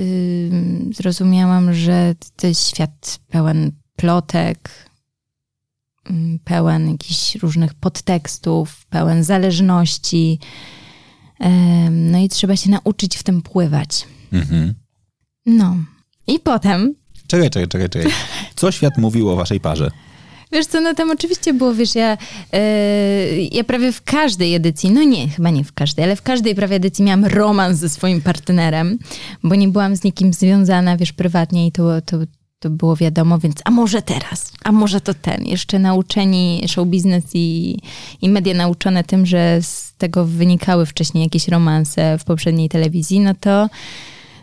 Speaker 1: ym, zrozumiałam, że to jest świat pełen plotek, pełen jakichś różnych podtekstów, pełen zależności. No i trzeba się nauczyć w tym pływać.
Speaker 2: Mhm.
Speaker 1: No. I potem
Speaker 2: Czekaj, czekaj, czekaj, czekaj. Co świat mówił o waszej parze?
Speaker 1: Wiesz co, no tam oczywiście było, wiesz, ja, yy, ja prawie w każdej edycji, no nie, chyba nie w każdej, ale w każdej prawie edycji miałam romans ze swoim partnerem, bo nie byłam z nikim związana, wiesz, prywatnie i to, to, to było wiadomo, więc a może teraz, a może to ten. Jeszcze nauczeni show biznes i, i media nauczone tym, że z tego wynikały wcześniej jakieś romanse w poprzedniej telewizji, no to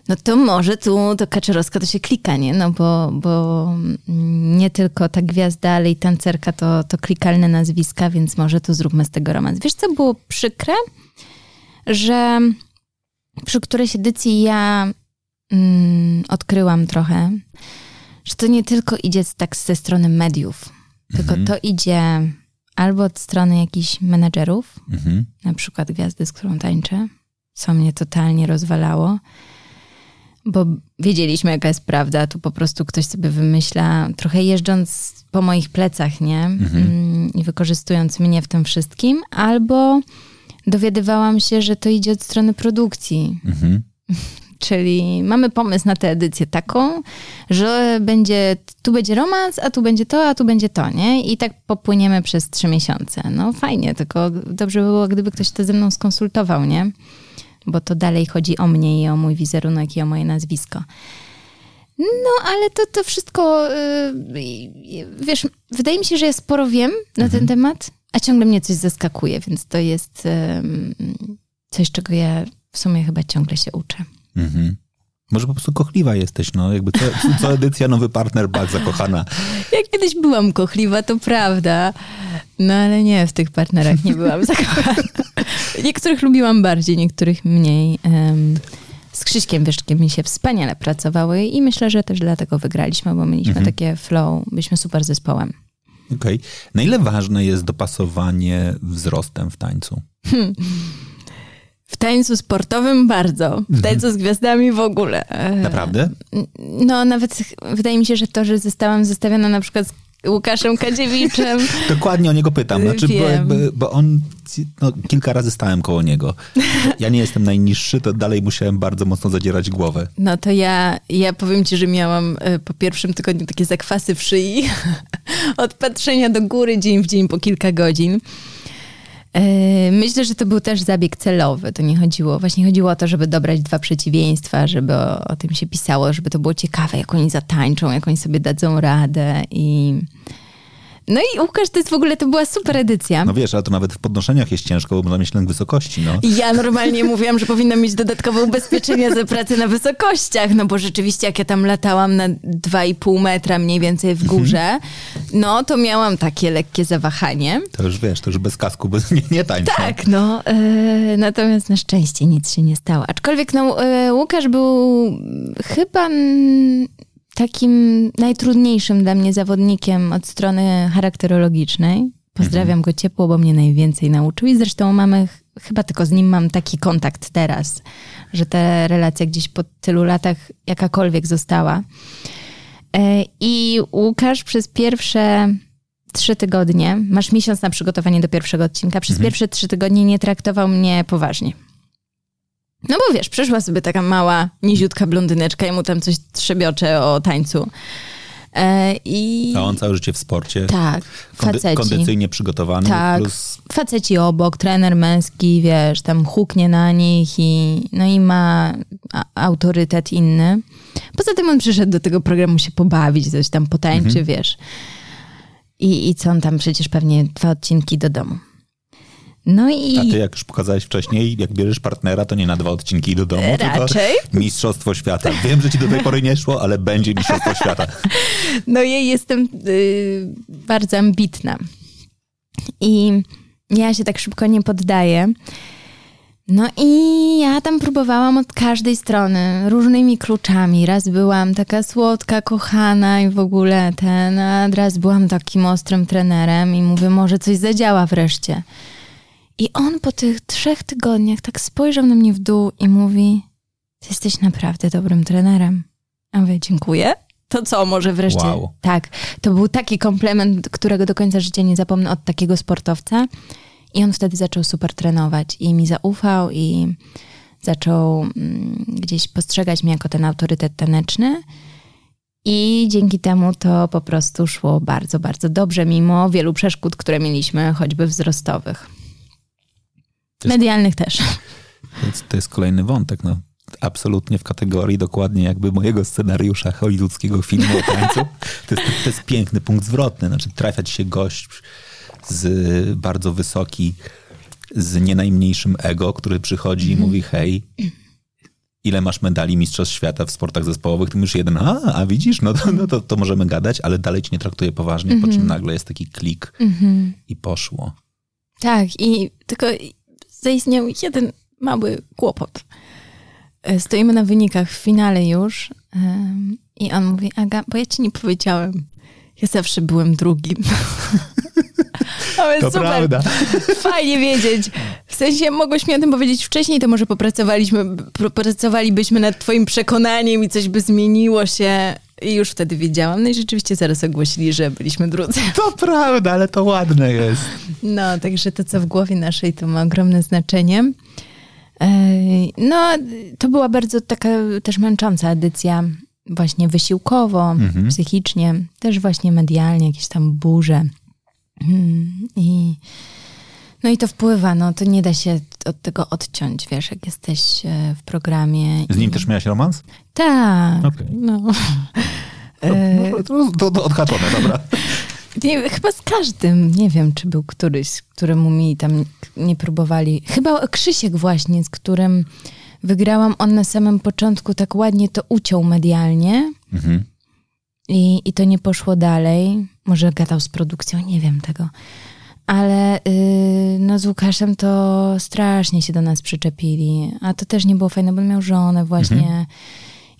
Speaker 1: no to może tu to Kaczorowska to się klika, nie? No bo, bo nie tylko ta gwiazda, ale i tancerka to, to klikalne nazwiska, więc może tu zróbmy z tego romans. Wiesz, co było przykre? Że przy którejś edycji ja mm, odkryłam trochę, że to nie tylko idzie tak ze strony mediów, tylko to idzie albo od strony jakichś menedżerów,
Speaker 2: Mhm.
Speaker 1: na przykład gwiazdy, z którą tańczę, co mnie totalnie rozwalało, bo wiedzieliśmy, jaka jest prawda. Tu po prostu ktoś sobie wymyśla, trochę jeżdżąc po moich plecach, nie? Mm, I wykorzystując mnie w tym wszystkim, albo dowiadywałam się, że to idzie od strony produkcji.
Speaker 2: Mhm.
Speaker 1: Czyli mamy pomysł na tę edycję taką, że będzie, tu będzie romans, a tu będzie to, a tu będzie to, nie? I tak popłyniemy przez trzy miesiące. No fajnie, tylko dobrze by było, gdyby ktoś to ze mną skonsultował, nie? Bo to dalej chodzi o mnie i o mój wizerunek i o moje nazwisko. No, ale to, to wszystko, yy, wiesz, wydaje mi się, że ja sporo wiem na ten temat, a ciągle mnie coś zaskakuje, więc to jest ym, coś, czego ja w sumie chyba ciągle się uczę.
Speaker 2: Mhm. Może po prostu kochliwa jesteś, no. Jakby co, co edycja nowy partner, bardzo zakochana.
Speaker 1: Ja kiedyś byłam kochliwa, to prawda. No ale nie, w tych partnerach nie byłam zakochana. Niektórych lubiłam bardziej, niektórych mniej. Z Krzyśkiem Wyszkiem mi się wspaniale pracowały i myślę, że też dlatego wygraliśmy, bo mieliśmy takie flow, byliśmy super zespołem.
Speaker 2: Okej. Na ile ważne jest dopasowanie wzrostem w tańcu?
Speaker 1: W tańcu sportowym bardzo, w tańcu z gwiazdami w ogóle. E,
Speaker 2: Naprawdę?
Speaker 1: No nawet wydaje mi się, że to, że zostałam zestawiona na przykład z Łukaszem Kadziewiczem,
Speaker 2: Dokładnie o niego pytam. Znaczy, bo, bo on, no, kilka razy stałem koło niego. Ja nie jestem najniższy, to dalej musiałem bardzo mocno zadzierać głowę.
Speaker 1: No to ja, ja powiem ci, że miałam e, po pierwszym tygodniu takie zakwasy w szyi od patrzenia do góry dzień w dzień po kilka godzin. E, Myślę, że to był też zabieg celowy. To nie chodziło, właśnie chodziło o to, żeby dobrać dwa przeciwieństwa, żeby o, o tym się pisało, żeby to było ciekawe, jak oni zatańczą, jak oni sobie dadzą radę i... No i Łukasz, to jest w ogóle, to była super edycja.
Speaker 2: No wiesz, ale to nawet w podnoszeniach jest ciężko, bo można mieć lęk wysokości, no.
Speaker 1: Ja normalnie mówiłam, że powinna mieć dodatkowe ubezpieczenia za pracę na wysokościach, no bo rzeczywiście jak ja tam latałam na 2,5 metra mniej więcej w górze, no to miałam takie lekkie zawahanie.
Speaker 2: To już wiesz, to już bez kasku, bez, nie, nie tańcz. no.
Speaker 1: Tak, no. E, natomiast na szczęście nic się nie stało. Aczkolwiek no, e, Łukasz był chyba takim najtrudniejszym dla mnie zawodnikiem od strony charakterologicznej. Pozdrawiam go ciepło, bo mnie najwięcej nauczył i zresztą mamy, ch- chyba tylko z nim mam taki kontakt teraz, że ta relacja gdzieś po tylu latach jakakolwiek została. E, I Łukasz przez pierwsze trzy tygodnie, masz miesiąc na przygotowanie do pierwszego odcinka, przez pierwsze trzy tygodnie nie traktował mnie poważnie. No bo wiesz, przyszła sobie taka mała, niziutka blondyneczka i mu tam coś trzebiocze o tańcu. E, I
Speaker 2: A on całe życie w sporcie.
Speaker 1: tak,
Speaker 2: Kondy-
Speaker 1: faceci.
Speaker 2: kondycyjnie przygotowany,
Speaker 1: Tak.
Speaker 2: plus
Speaker 1: Faceci obok, trener męski, wiesz, tam huknie na nich i, no i ma autorytet inny. Poza tym on przyszedł do tego programu się pobawić, coś tam potańczy,
Speaker 2: Mhm.
Speaker 1: wiesz. I, I co on tam przecież pewnie dwa odcinki do domu. No i
Speaker 2: a ty jak już pokazałeś wcześniej, jak bierzesz partnera, to nie na dwa odcinki do domu,
Speaker 1: Raczej.
Speaker 2: tylko mistrzostwo świata. Wiem, że ci do tej pory nie szło, ale będzie mistrzostwo świata.
Speaker 1: No ja jestem y, bardzo ambitna. I ja się tak szybko nie poddaję. No i ja tam próbowałam od każdej strony, różnymi kluczami. Raz byłam taka słodka, kochana i w ogóle ten, a raz byłam takim ostrym trenerem i mówię, może coś zadziała wreszcie. I on po tych trzech tygodniach tak spojrzał na mnie w dół i mówi, ty jesteś naprawdę dobrym trenerem. A mówię, dziękuję. to co, może wreszcie.
Speaker 2: Wow.
Speaker 1: Tak, to był taki komplement, którego do końca życia nie zapomnę od takiego sportowca. I on wtedy zaczął super trenować i mi zaufał i zaczął mm, gdzieś postrzegać mnie jako ten autorytet taneczny. I dzięki temu to po prostu szło bardzo, bardzo dobrze, mimo wielu przeszkód, które mieliśmy, choćby wzrostowych. Medialnych też.
Speaker 2: To jest, to jest kolejny wątek. No. Absolutnie w kategorii dokładnie jakby mojego scenariusza hollywoodzkiego filmu o tańcu. To jest, to jest piękny punkt zwrotny. Znaczy trafiać się gość z bardzo wysoki, z nie najmniejszym ego, który przychodzi i mówi hej, ile masz medali Mistrzostw Świata w sportach zespołowych? Ty mówisz jeden, a, a widzisz, no, to, no to, to możemy gadać, ale dalej cię nie traktuje poważnie, po czym nagle jest taki klik i poszło.
Speaker 1: Tak, i tylko zaistniał jeden mały kłopot. E, Stoimy na wynikach w finale już i on mówi, Aga, bo ja ci nie powiedziałem. Ja zawsze byłem drugim. Ale
Speaker 2: To
Speaker 1: super,
Speaker 2: prawda.
Speaker 1: fajnie wiedzieć. W sensie mogłeś mi o tym powiedzieć wcześniej, to może popracowaliśmy, pr- pracowalibyśmy nad twoim przekonaniem i coś by zmieniło się i już wtedy wiedziałam. No i rzeczywiście zaraz ogłosili, że byliśmy drudzy.
Speaker 2: To prawda, ale to ładne jest.
Speaker 1: No, także to, co w głowie naszej, to ma ogromne znaczenie. Ej, No, to była bardzo taka też męcząca edycja, właśnie wysiłkowo,
Speaker 2: Mhm.
Speaker 1: psychicznie, też właśnie medialnie, jakieś tam burze. Mm, I, no i to wpływa, no to nie da się od tego odciąć, wiesz, jak jesteś e, w programie.
Speaker 2: Z nim
Speaker 1: i...
Speaker 2: też miałaś romans?
Speaker 1: Tak,
Speaker 2: Okej.
Speaker 1: no. E,
Speaker 2: No, to, to, to odhaczone, dobra.
Speaker 1: Nie, chyba z każdym. Nie wiem, czy był któryś, któremu mi tam nie próbowali. Chyba Krzysiek właśnie, z którym wygrałam. On na samym początku tak ładnie to uciął medialnie
Speaker 2: Mhm.
Speaker 1: i, i to nie poszło dalej. Może gadał z produkcją, nie wiem tego. Ale yy, no z Łukaszem to strasznie się do nas przyczepili. A to też nie było fajne, bo miał żonę właśnie.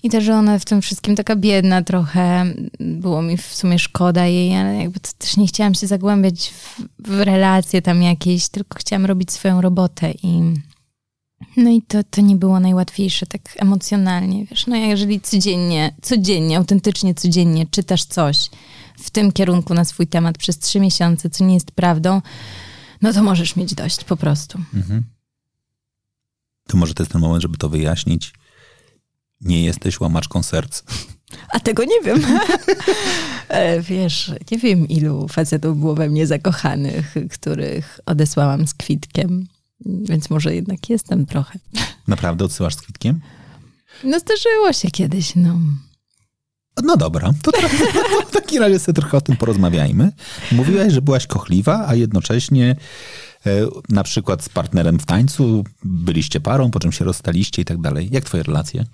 Speaker 1: I ta żona w tym wszystkim taka biedna trochę. Było mi w sumie szkoda jej, ale jakby to też nie chciałam się zagłębiać w, w relacje tam jakieś, tylko chciałam robić swoją robotę i no i to, to nie było najłatwiejsze tak emocjonalnie, wiesz, no jeżeli codziennie, codziennie, autentycznie codziennie czytasz coś w tym kierunku na swój temat przez trzy miesiące, co nie jest prawdą, no to możesz mieć dość po prostu.
Speaker 2: Mhm. To może to jest ten moment, żeby to wyjaśnić. Nie jesteś łamaczką serc.
Speaker 1: A tego nie wiem. E, Wiesz, nie wiem ilu facetów było we mnie zakochanych, których odesłałam z kwitkiem, więc może jednak jestem trochę.
Speaker 2: Naprawdę odsyłasz z kwitkiem?
Speaker 1: No zdarzyło się kiedyś, no.
Speaker 2: No dobra, to teraz, w takim razie sobie trochę o tym porozmawiajmy. Mówiłaś, że byłaś kochliwa, a jednocześnie e, na przykład z partnerem w tańcu byliście parą, po czym się rozstaliście i tak dalej. Jak twoje relacje?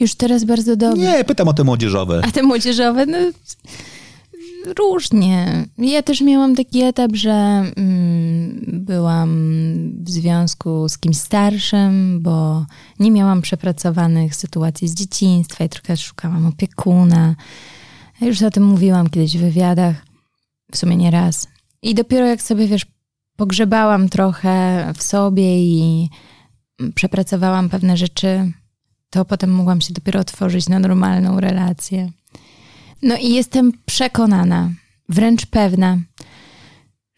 Speaker 1: Już teraz bardzo dobrze.
Speaker 2: Nie, pytam o te młodzieżowe.
Speaker 1: A te młodzieżowe, no różnie. Ja też miałam taki etap, że mm, byłam w związku z kimś starszym, bo nie miałam przepracowanych sytuacji z dzieciństwa i trochę szukałam opiekuna. Już o tym mówiłam kiedyś w wywiadach, w sumie nie raz. I dopiero jak sobie, wiesz, pogrzebałam trochę w sobie i przepracowałam pewne rzeczy, to potem mogłam się dopiero otworzyć na normalną relację. No i jestem przekonana, wręcz pewna,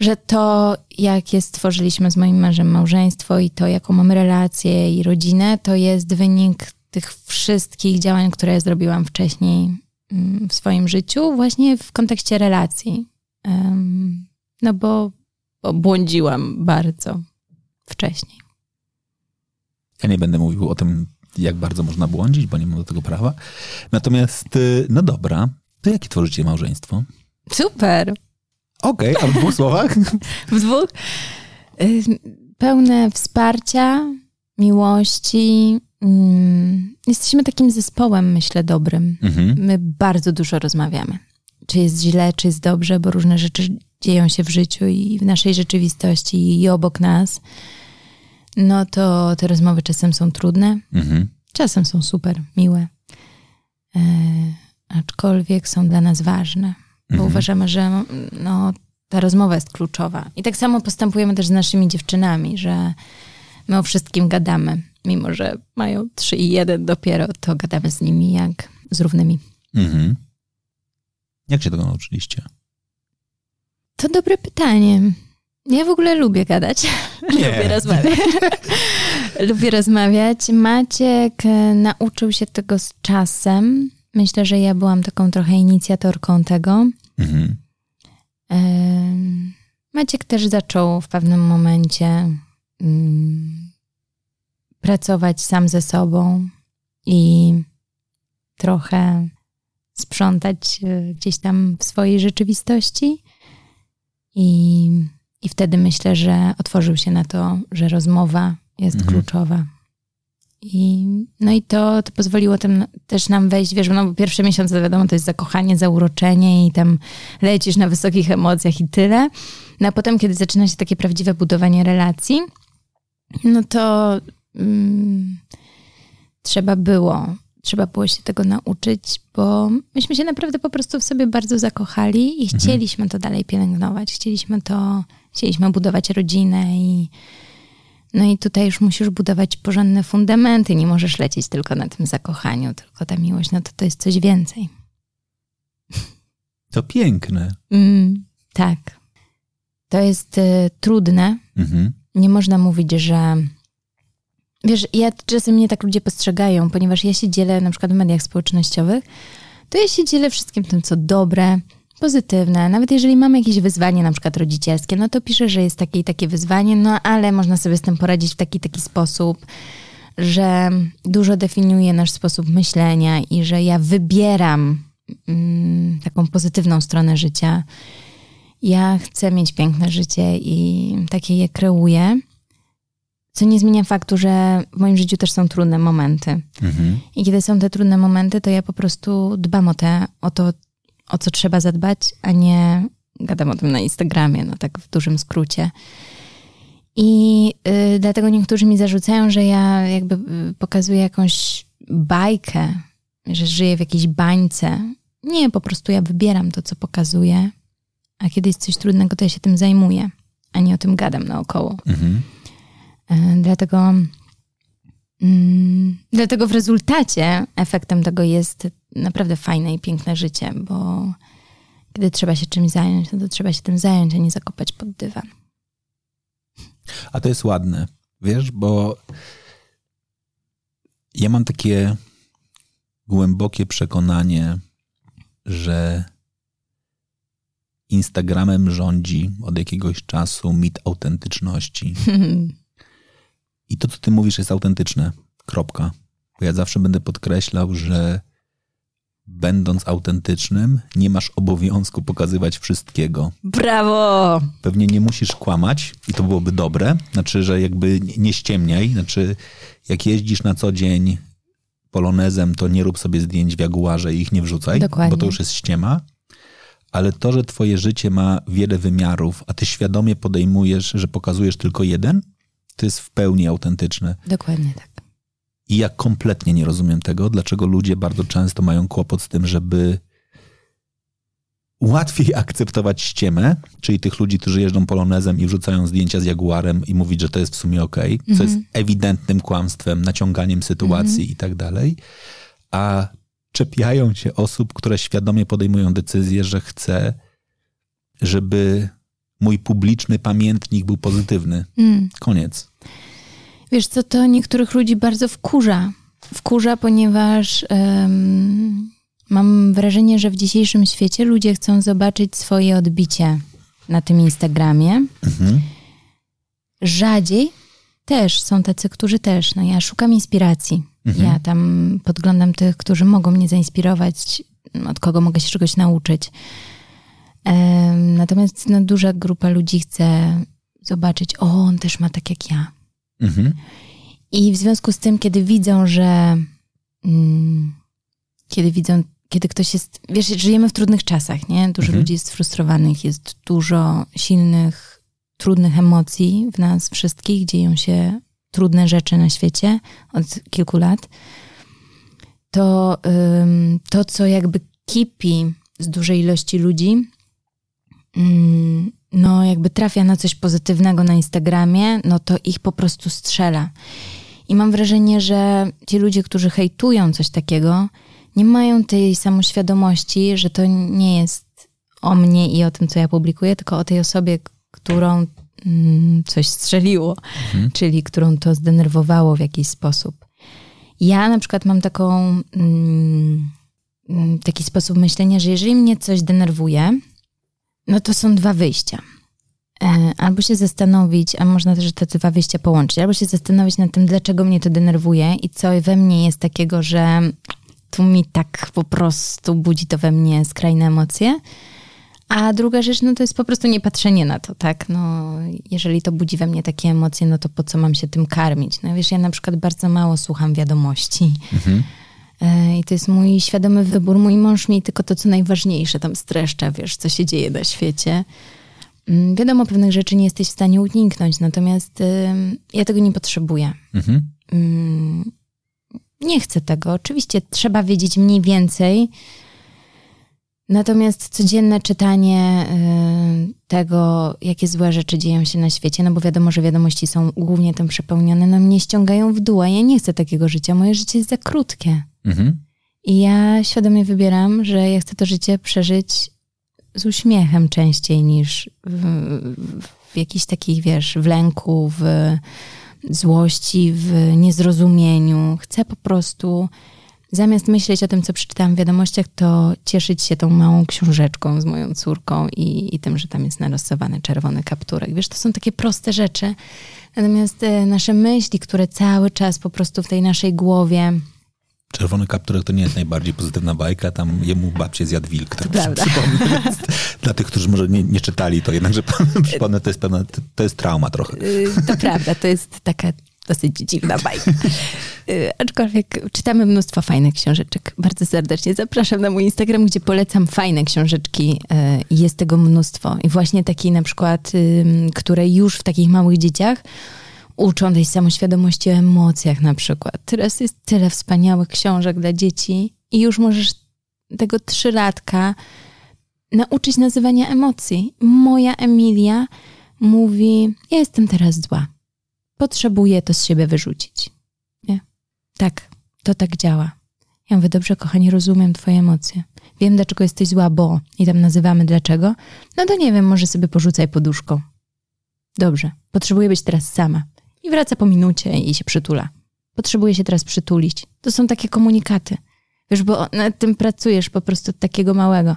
Speaker 1: że to, jakie stworzyliśmy z moim mężem małżeństwo i to, jaką mamy relację i rodzinę, to jest wynik tych wszystkich działań, które zrobiłam wcześniej mm, w swoim życiu, właśnie w kontekście relacji. No bo, bo błądziłam bardzo wcześniej.
Speaker 2: Ja nie będę mówił o tym, jak bardzo można błądzić, bo nie mam do tego prawa. Natomiast, y, no dobra, to jakie tworzycie małżeństwo?
Speaker 1: Super!
Speaker 2: Okej, a w dwóch słowach?
Speaker 1: W dwóch. Pełne wsparcia, miłości. Mm, Jesteśmy takim zespołem, myślę, dobrym.
Speaker 2: Mhm.
Speaker 1: My bardzo dużo rozmawiamy. Czy jest źle, czy jest dobrze, bo różne rzeczy dzieją się w życiu i w naszej rzeczywistości i obok nas. No to te rozmowy czasem są trudne,
Speaker 2: Mhm.
Speaker 1: czasem są super, miłe. Aczkolwiek są dla nas ważne, bo
Speaker 2: Mhm.
Speaker 1: uważamy, że no, ta rozmowa jest kluczowa. I tak samo postępujemy też z naszymi dziewczynami, że my o wszystkim gadamy. Mimo, że mają trzy i jeden dopiero, to gadamy z nimi jak z równymi.
Speaker 2: Mhm. Jak się tego nauczyliście?
Speaker 1: To dobre pytanie. Ja w ogóle lubię gadać. lubię rozmawiać. lubię rozmawiać. Maciek e, nauczył się tego z czasem. Myślę, że ja byłam taką trochę inicjatorką tego. Mhm. Maciek też zaczął w pewnym momencie mm, pracować sam ze sobą i trochę sprzątać e, gdzieś tam w swojej rzeczywistości. I, I wtedy myślę, że otworzył się na to, że rozmowa jest mhm. kluczowa. I, no i to, to pozwoliło tym też nam wejść, wiesz, no bo pierwsze miesiące wiadomo, to jest zakochanie, zauroczenie i tam lecisz na wysokich emocjach i tyle. No a potem, kiedy zaczyna się takie prawdziwe budowanie relacji, no to mm, trzeba było, trzeba było się tego nauczyć, bo myśmy się naprawdę po prostu w sobie bardzo zakochali i mhm. chcieliśmy to dalej pielęgnować. Chcieliśmy to, chcieliśmy budować rodzinę i no i tutaj już musisz budować porządne fundamenty. Nie możesz lecieć tylko na tym zakochaniu, tylko ta miłość, no to to jest coś więcej.
Speaker 2: To piękne.
Speaker 1: Mm, tak. To jest y, trudne. Mhm. Nie można mówić, że. Wiesz, ja czasem mnie tak ludzie postrzegają, ponieważ ja się dzielę na przykład w mediach społecznościowych, to ja się dzielę wszystkim tym, co dobre, pozytywne. Nawet jeżeli mamy jakieś wyzwanie, na przykład rodzicielskie, no to piszę, że jest takie i takie wyzwanie, no ale można sobie z tym poradzić w taki taki sposób, że dużo definiuje nasz sposób myślenia i że ja wybieram mm, taką pozytywną stronę życia. Ja chcę mieć piękne życie i takie je kreuję. Co nie zmienia faktu, że w moim życiu też są trudne momenty. Mhm. I kiedy są te trudne momenty, to ja po prostu dbam o, te, o to, o co trzeba zadbać, a nie gadam o tym na Instagramie, no tak w dużym skrócie. I y, dlatego niektórzy mi zarzucają, że ja jakby y, pokazuję jakąś bajkę, że żyję w jakiejś bańce. Nie, po prostu ja wybieram to, co pokazuję, a kiedy jest coś trudnego, to ja się tym zajmuję, a nie o tym gadam naokoło. Mhm. Y, dlatego Mm, dlatego w rezultacie efektem tego jest naprawdę fajne i piękne życie, bo kiedy trzeba się czymś zająć, no to trzeba się tym zająć, a nie zakopać pod dywan.
Speaker 2: A to jest ładne, wiesz, bo ja mam takie głębokie przekonanie, że Instagramem rządzi od jakiegoś czasu mit autentyczności. I to, co ty mówisz, jest autentyczne. Kropka. Bo ja zawsze będę podkreślał, że będąc autentycznym, nie masz obowiązku pokazywać wszystkiego.
Speaker 1: Brawo!
Speaker 2: Pewnie nie musisz kłamać i to byłoby dobre. Znaczy, że jakby nie ściemniaj. Znaczy, jak jeździsz na co dzień polonezem, to nie rób sobie zdjęć w jaguarze i ich nie wrzucaj, Dokładnie. bo to już jest ściema. Ale to, że twoje życie ma wiele wymiarów, a ty świadomie podejmujesz, że pokazujesz tylko jeden, to jest w pełni autentyczne.
Speaker 1: Dokładnie tak.
Speaker 2: I ja kompletnie nie rozumiem tego, dlaczego ludzie bardzo często mają kłopot z tym, żeby łatwiej akceptować ściemę, czyli tych ludzi, którzy jeżdżą polonezem i wrzucają zdjęcia z jaguarem i mówić, że to jest w sumie okej, okay, co jest mhm. ewidentnym kłamstwem, naciąganiem sytuacji mm i tak dalej, a czepiają się osób, które świadomie podejmują decyzję, że chce, żeby mój publiczny pamiętnik był pozytywny. Mm. Koniec.
Speaker 1: Wiesz co, to niektórych ludzi bardzo wkurza. Wkurza, ponieważ um, mam wrażenie, że w dzisiejszym świecie ludzie chcą zobaczyć swoje odbicie na tym Instagramie. Mhm. Rzadziej też są tacy, którzy też. No ja szukam inspiracji. Mhm. Ja tam podglądam tych, którzy mogą mnie zainspirować, od kogo mogę się czegoś nauczyć. Natomiast no, duża grupa ludzi chce zobaczyć, o, on też ma tak jak ja. Mhm. I w związku z tym, kiedy widzą, że mm, kiedy widzą, kiedy ktoś jest, wiesz, żyjemy w trudnych czasach, nie? Dużo mhm. ludzi jest sfrustrowanych, jest dużo silnych, trudnych emocji w nas wszystkich, dzieją się trudne rzeczy na świecie od kilku lat. To, ym, to co jakby kipi z dużej ilości ludzi, no jakby trafia na coś pozytywnego na Instagramie, no to ich po prostu strzela. I mam wrażenie, że ci ludzie, którzy hejtują coś takiego, nie mają tej samoświadomości, że to nie jest o mnie i o tym, co ja publikuję, tylko o tej osobie, którą mm, coś strzeliło, mhm. czyli którą to zdenerwowało w jakiś sposób. Ja na przykład mam taką, mm, mm taki sposób myślenia, że jeżeli mnie coś denerwuje, no to są dwa wyjścia. E, albo się zastanowić, a można też te dwa wyjścia połączyć, albo się zastanowić nad tym, dlaczego mnie to denerwuje i co we mnie jest takiego, że tu mi tak po prostu budzi to we mnie skrajne emocje. A druga rzecz, no to jest po prostu niepatrzenie na to, tak? No, jeżeli to budzi we mnie takie emocje, no to po co mam się tym karmić? No wiesz, ja na przykład bardzo mało słucham wiadomości. Mhm. E, I to jest mój świadomy wybór. Mój mąż mi tylko to, co najważniejsze tam streszcza, wiesz, co się dzieje na świecie. Mm, wiadomo, pewnych rzeczy nie jesteś w stanie uniknąć, natomiast ja tego nie potrzebuję. Mhm. Mm, nie chcę tego. Oczywiście trzeba wiedzieć mniej więcej, Natomiast codzienne czytanie y, tego, jakie złe rzeczy dzieją się na świecie, no bo wiadomo, że wiadomości są głównie tym przepełnione, no mnie ściągają w dół, a ja nie chcę takiego życia. Moje życie jest za krótkie. Mhm. I ja świadomie wybieram, że ja chcę to życie przeżyć z uśmiechem częściej niż w, w jakichś takich, wiesz, w lęku, w złości, w niezrozumieniu. Chcę po prostu zamiast myśleć o tym, co przeczytałam w wiadomościach, to cieszyć się tą małą książeczką z moją córką i, i tym, że tam jest narysowany czerwony kapturek. Wiesz, to są takie proste rzeczy. Natomiast e, nasze myśli, które cały czas po prostu w tej naszej głowie
Speaker 2: Czerwony kapturek to nie jest najbardziej pozytywna bajka, tam jemu babcie zjadł wilk. Tak prawda. Dla tych, którzy może nie, nie czytali, to jednakże przypomnę, to jest, pewna, to jest trauma trochę. Y,
Speaker 1: to prawda, to jest taka dosyć dziwna bajka. Y, aczkolwiek czytamy mnóstwo fajnych książeczek. Bardzo serdecznie zapraszam na mój Instagram, gdzie polecam fajne książeczki. Y, jest tego mnóstwo. I właśnie takie na przykład, które już w takich małych dzieciach uczą tej samoświadomości o emocjach na przykład. Teraz jest tyle wspaniałych książek dla dzieci i już możesz tego trzylatka nauczyć nazywania emocji. Moja Emilia mówi, ja jestem teraz zła. Potrzebuję to z siebie wyrzucić. Nie? Tak, to tak działa. Ja mówię, dobrze, kochanie, rozumiem twoje emocje. Wiem, dlaczego jesteś zła, bo... I tam nazywamy dlaczego. No to nie wiem, może sobie porzucaj poduszką. Dobrze, potrzebuję być teraz sama. I wraca po minucie i się przytula. Potrzebuję się teraz przytulić. To są takie komunikaty. Wiesz, bo nad tym pracujesz po prostu od takiego małego.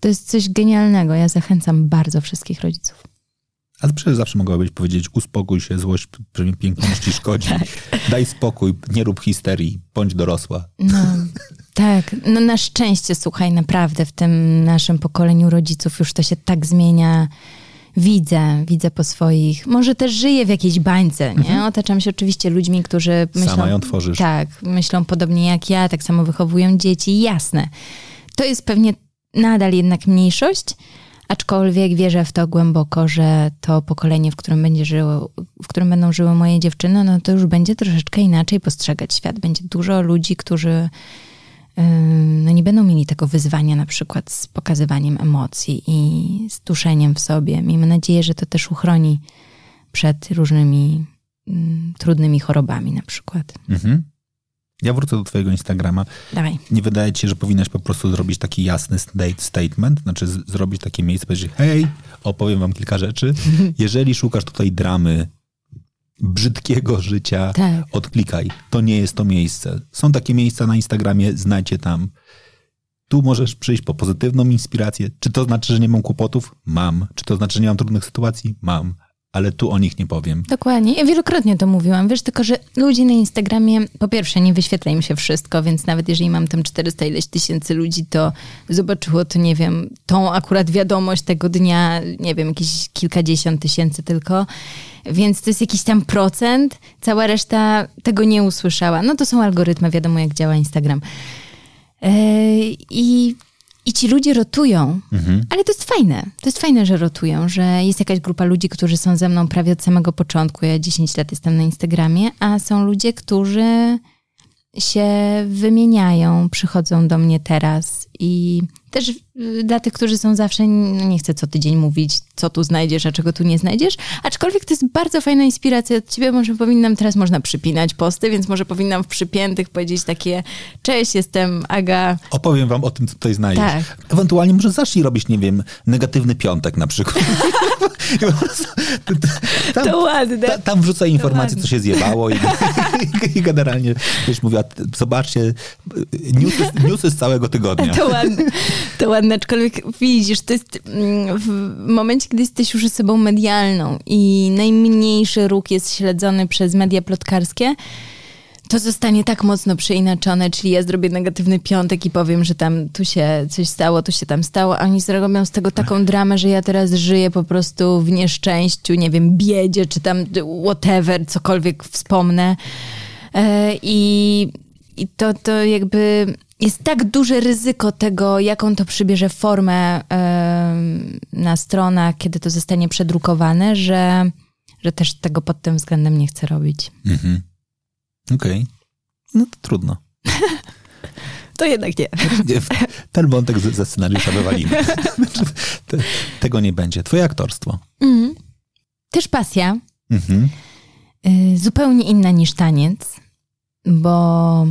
Speaker 1: To jest coś genialnego. Ja zachęcam bardzo wszystkich rodziców.
Speaker 2: Ale przecież zawsze mogłabyś powiedzieć, uspokój się, złość piękności szkodzi. tak. Daj spokój, nie rób histerii, bądź dorosła.
Speaker 1: No, tak. No na szczęście, słuchaj, naprawdę w tym naszym pokoleniu rodziców już to się tak zmienia widzę, widzę po swoich, może też żyję w jakiejś bańce, nie? Mhm. Otaczam się oczywiście ludźmi, którzy myślą...
Speaker 2: Sama ją tworzysz.
Speaker 1: Tak, myślą podobnie jak ja, tak samo wychowują dzieci, jasne. To jest pewnie nadal jednak mniejszość, aczkolwiek wierzę w to głęboko, że to pokolenie, w którym będzie żyło, w którym będą żyły moje dziewczyny, no to już będzie troszeczkę inaczej postrzegać świat. Będzie dużo ludzi, którzy no nie będą mieli tego wyzwania na przykład z pokazywaniem emocji i z tuszeniem w sobie. Miejmy nadzieję, że to też uchroni przed różnymi trudnymi chorobami na przykład. Mhm.
Speaker 2: Ja wrócę do twojego Instagrama.
Speaker 1: Dawaj.
Speaker 2: Nie wydaje ci się, że powinnaś po prostu zrobić taki jasny statement, znaczy z- zrobić takie miejsce, powiedzieć, hej, opowiem wam kilka rzeczy. Jeżeli szukasz tutaj dramy, brzydkiego życia, tak. odklikaj. To nie jest to miejsce. Są takie miejsca na Instagramie, znajcie tam. Tu możesz przyjść po pozytywną inspirację. Czy to znaczy, że nie mam kłopotów? Mam. Czy to znaczy, że nie mam trudnych sytuacji? Mam ale tu o nich nie powiem.
Speaker 1: Dokładnie. Ja wielokrotnie to mówiłam. Wiesz, tylko że ludzie na Instagramie, po pierwsze, nie wyświetla im się wszystko, więc nawet jeżeli mam tam 400 ileś tysięcy ludzi, to zobaczyło to, nie wiem, tą akurat wiadomość tego dnia, nie wiem, jakieś kilkadziesiąt tysięcy tylko. Więc to jest jakiś tam procent, cała reszta tego nie usłyszała. No to są algorytmy, wiadomo jak działa Instagram. Yy, I i ci ludzie rotują, mhm. ale to jest fajne. To jest fajne, że rotują, że jest jakaś grupa ludzi, którzy są ze mną prawie od samego początku. Ja 10 lat jestem na Instagramie, a są ludzie, którzy się wymieniają, przychodzą do mnie teraz i też y, dla tych, którzy są zawsze, nie chcę co tydzień mówić, co tu znajdziesz, a czego tu nie znajdziesz, aczkolwiek to jest bardzo fajna inspiracja od ciebie, może powinnam, teraz można przypinać posty, więc może powinnam w przypiętych powiedzieć takie, cześć, jestem Aga.
Speaker 2: Opowiem wam o tym, co tutaj znajdziesz.
Speaker 1: Tak.
Speaker 2: Ewentualnie może zacznij robić, nie wiem, negatywny piątek na przykład. I tam,
Speaker 1: To ładne.
Speaker 2: ta- tam wrzucaj informacje, co się zjebało i, i generalnie, wiesz, mówiła, zobaczcie, newsy, newsy z całego tygodnia.
Speaker 1: To ładne, to ładne, aczkolwiek widzisz, to jest mm, w momencie, kiedy jesteś już osobą medialną i najmniejszy ruch jest śledzony przez media plotkarskie, to zostanie tak mocno przeinaczone, czyli ja zrobię negatywny piątek i powiem, że tam tu się coś stało, tu się tam stało, a oni zrobią z tego taką dramę, że ja teraz żyję po prostu w nieszczęściu, nie wiem, biedzie, czy tam whatever, cokolwiek wspomnę. E, I, i to, to jakby jest tak duże ryzyko tego, jaką to przybierze formę em, na stronach, kiedy to zostanie przedrukowane, że, że też tego pod tym względem nie chcę robić.
Speaker 2: Mhm. Okej. No to trudno.
Speaker 1: To jednak nie.
Speaker 2: Ten wątek ze, scenariusza wywalimy. Te, tego nie będzie. Twoje aktorstwo.
Speaker 1: Mhm. Też pasja,
Speaker 2: Mhm.
Speaker 1: y, zupełnie inna niż taniec, bo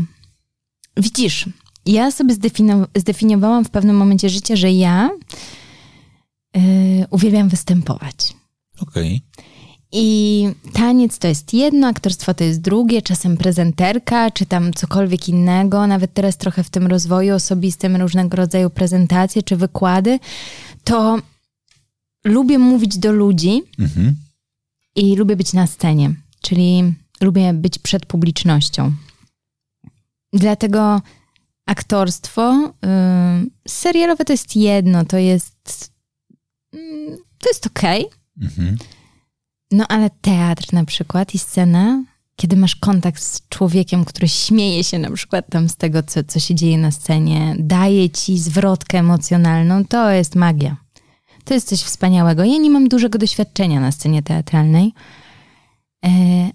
Speaker 1: widzisz, ja sobie zdefini- zdefiniowałam w pewnym momencie życia, że ja y, uwielbiam występować.
Speaker 2: Okej.
Speaker 1: I taniec to jest jedno, aktorstwo to jest drugie, czasem prezenterka, czy tam cokolwiek innego. Nawet teraz trochę w tym rozwoju osobistym różnego rodzaju prezentacje czy wykłady, to lubię mówić do ludzi
Speaker 2: Mhm.
Speaker 1: i lubię być na scenie, czyli lubię być przed publicznością. Dlatego aktorstwo y, serialowe to jest jedno, to jest mm, to jest okej,
Speaker 2: Mhm.
Speaker 1: no ale teatr na przykład i scena, kiedy masz kontakt z człowiekiem, który śmieje się na przykład tam z tego, co, co się dzieje na scenie, daje ci zwrotkę emocjonalną, to jest magia. To jest coś wspaniałego. Ja nie mam dużego doświadczenia na scenie teatralnej,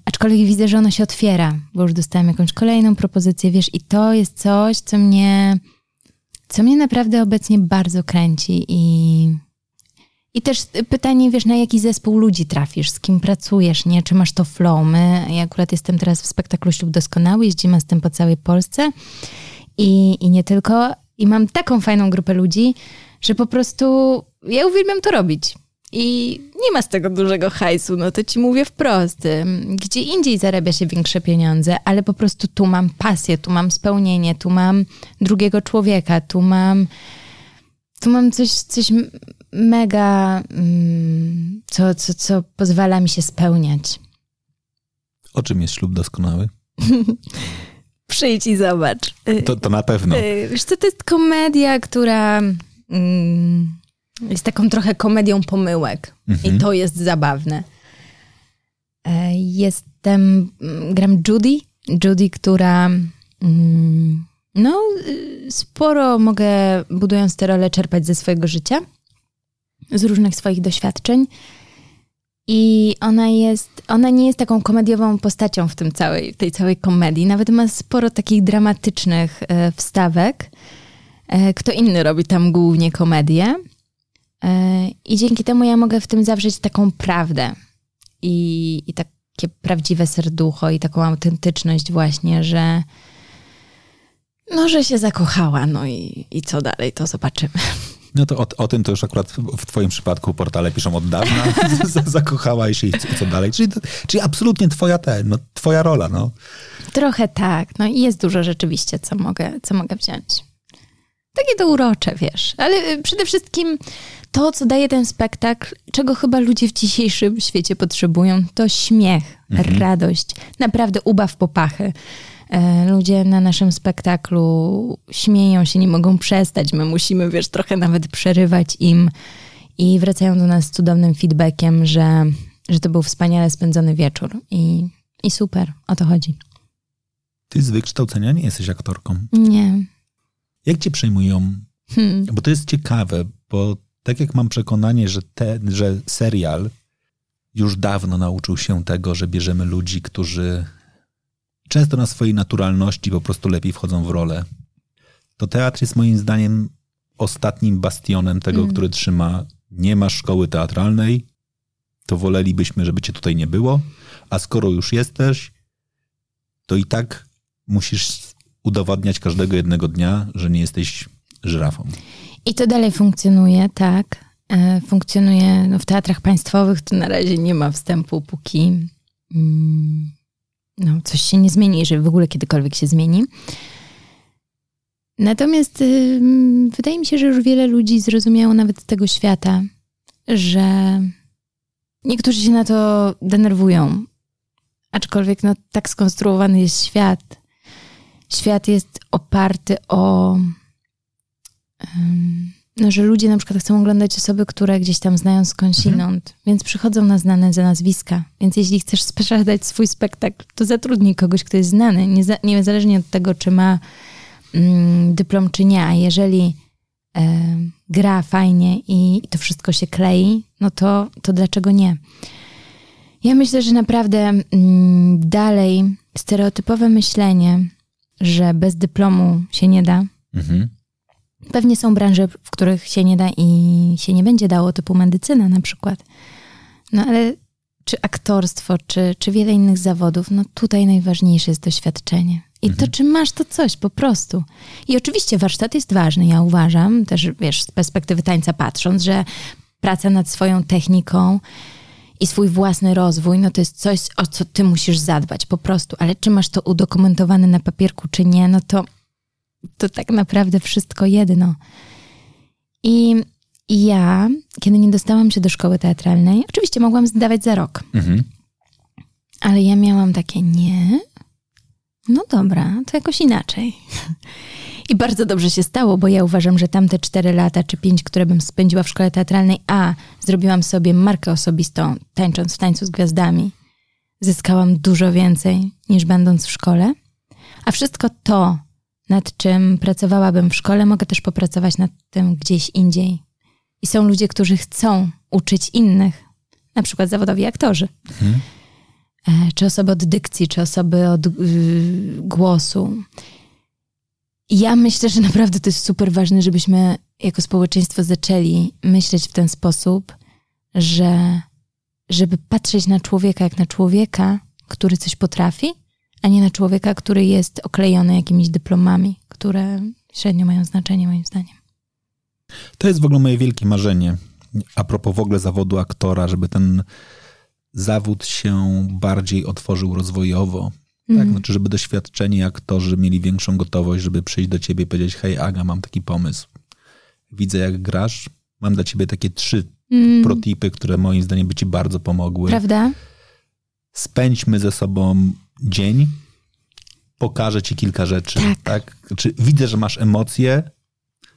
Speaker 1: aczkolwiek widzę, że ono się otwiera, bo już dostałam jakąś kolejną propozycję, wiesz, i to jest coś, co mnie, co mnie naprawdę obecnie bardzo kręci i i też pytanie, wiesz, na jaki zespół ludzi trafisz, z kim pracujesz, nie? Czy masz to flow? My, ja akurat jestem teraz w spektaklu Ślub Doskonały, jeździmy z tym po całej Polsce i, i nie tylko. I mam taką fajną grupę ludzi, że po prostu ja uwielbiam to robić. I nie ma z tego dużego hajsu, no to ci mówię wprost. Gdzie indziej zarabia się większe pieniądze, ale po prostu tu mam pasję, tu mam spełnienie, tu mam drugiego człowieka, tu mam tu mam coś, coś mega, co, co, co pozwala mi się spełniać.
Speaker 2: O czym jest ślub doskonały?
Speaker 1: Przyjdź i zobacz.
Speaker 2: To, to na pewno.
Speaker 1: y, Wiesz co, to jest komedia, która mm, jest taką trochę komedią pomyłek.
Speaker 2: Mhm.
Speaker 1: I to jest zabawne. E, Jestem, mm, gram Judy. Judy, która mm, no, y, sporo mogę, budując te role, czerpać ze swojego życia, z różnych swoich doświadczeń. I ona jest, ona nie jest taką komediową postacią w tym całej, w tej całej komedii. Nawet ma sporo takich dramatycznych e, wstawek. E, Kto inny robi tam głównie komedię. I dzięki temu ja mogę w tym zawrzeć taką prawdę i, i takie prawdziwe serducho i taką autentyczność właśnie, że no, że się zakochała, no i, i co dalej, to zobaczymy.
Speaker 2: No to o, o tym to już akurat w, twoim przypadku portale piszą od dawna. Z- Zakochałaś się i co, dalej. Czyli, czyli absolutnie twoja ten, no, twoja rola, no.
Speaker 1: Trochę tak, no i jest dużo rzeczywiście, co mogę, co mogę wziąć. Takie to urocze, wiesz, ale y, przede wszystkim to, co daje ten spektakl, czego chyba ludzie w dzisiejszym świecie potrzebują, to śmiech, radość, naprawdę ubaw popachy. E, Ludzie na naszym spektaklu śmieją się, nie mogą przestać. My musimy, wiesz, trochę nawet przerywać im i wracają do nas z cudownym feedbackiem, że, że to był wspaniale spędzony wieczór. I, i super, o to chodzi.
Speaker 2: Ty z wykształcenia nie jesteś aktorką.
Speaker 1: Nie.
Speaker 2: Jak cię przejmują?
Speaker 1: Hmm.
Speaker 2: Bo to jest ciekawe, bo tak jak mam przekonanie, że, te, że serial już dawno nauczył się tego, że bierzemy ludzi, którzy często na swojej naturalności po prostu lepiej wchodzą w rolę, to teatr jest moim zdaniem ostatnim bastionem tego, który trzyma. Nie masz szkoły teatralnej, to wolelibyśmy, żeby cię tutaj nie było, a skoro już jesteś, to i tak musisz udowadniać każdego jednego dnia, że nie jesteś żyrafą.
Speaker 1: I to dalej funkcjonuje, tak. E, Funkcjonuje no, w teatrach państwowych, to na razie nie ma wstępu, póki mm, no, coś się nie zmieni, jeżeli w ogóle kiedykolwiek się zmieni. Natomiast ym, wydaje mi się, że już wiele ludzi zrozumiało nawet z tego świata, że niektórzy się na to denerwują. Aczkolwiek no, tak skonstruowany jest świat. Świat jest oparty o no, że ludzie na przykład chcą oglądać osoby, które gdzieś tam znają skądinąd, więc przychodzą na znane za nazwiska. Więc jeśli chcesz sprzedać swój spektakl, to zatrudnij kogoś, kto jest znany, nieza, niezależnie od tego, czy ma mm, dyplom, czy nie. A jeżeli gra fajnie i, i to wszystko się klei, no to, to dlaczego nie? Ja myślę, że naprawdę mm, dalej stereotypowe myślenie, że bez dyplomu się nie da,
Speaker 2: Mhm.
Speaker 1: Pewnie są branże, w których się nie da i się nie będzie dało, typu medycyna na przykład. No ale czy aktorstwo, czy, czy wiele innych zawodów, no tutaj najważniejsze jest doświadczenie. I to, czy masz to coś po prostu. I oczywiście warsztat jest ważny, ja uważam, też wiesz, z perspektywy tańca patrząc, że praca nad swoją techniką i swój własny rozwój, no to jest coś, o co ty musisz zadbać po prostu. Ale czy masz to udokumentowane na papierku, czy nie, no to to tak naprawdę wszystko jedno. I ja, kiedy nie dostałam się do szkoły teatralnej, oczywiście mogłam zdawać za rok,
Speaker 2: Mhm.
Speaker 1: ale ja miałam takie nie. No dobra, to jakoś inaczej. I bardzo dobrze się stało, bo ja uważam, że tamte cztery lata czy pięć, które bym spędziła w szkole teatralnej, a zrobiłam sobie markę osobistą, tańcząc w tańcu z gwiazdami, zyskałam dużo więcej niż będąc w szkole. A wszystko to, nad czym pracowałabym w szkole, mogę też popracować nad tym gdzieś indziej. I są ludzie, którzy chcą uczyć innych, na przykład zawodowi aktorzy, E, czy osoby od dykcji, czy osoby od y, głosu. I ja myślę, że naprawdę to jest super ważne, żebyśmy jako społeczeństwo zaczęli myśleć w ten sposób, że żeby patrzeć na człowieka jak na człowieka, który coś potrafi, a nie na człowieka, który jest oklejony jakimiś dyplomami, które średnio mają znaczenie moim zdaniem.
Speaker 2: To jest w ogóle moje wielkie marzenie. A propos w ogóle zawodu aktora, żeby ten zawód się bardziej otworzył rozwojowo. Tak, znaczy, żeby doświadczeni aktorzy mieli większą gotowość, żeby przyjść do ciebie i powiedzieć: Hej, Aga, mam taki pomysł. Widzę, jak grasz. Mam dla ciebie takie trzy protipy, które moim zdaniem by ci bardzo pomogły.
Speaker 1: Prawda?
Speaker 2: Spędźmy ze sobą dzień, pokażę ci kilka rzeczy.
Speaker 1: Tak.
Speaker 2: Tak. Znaczy, widzę, że masz emocje,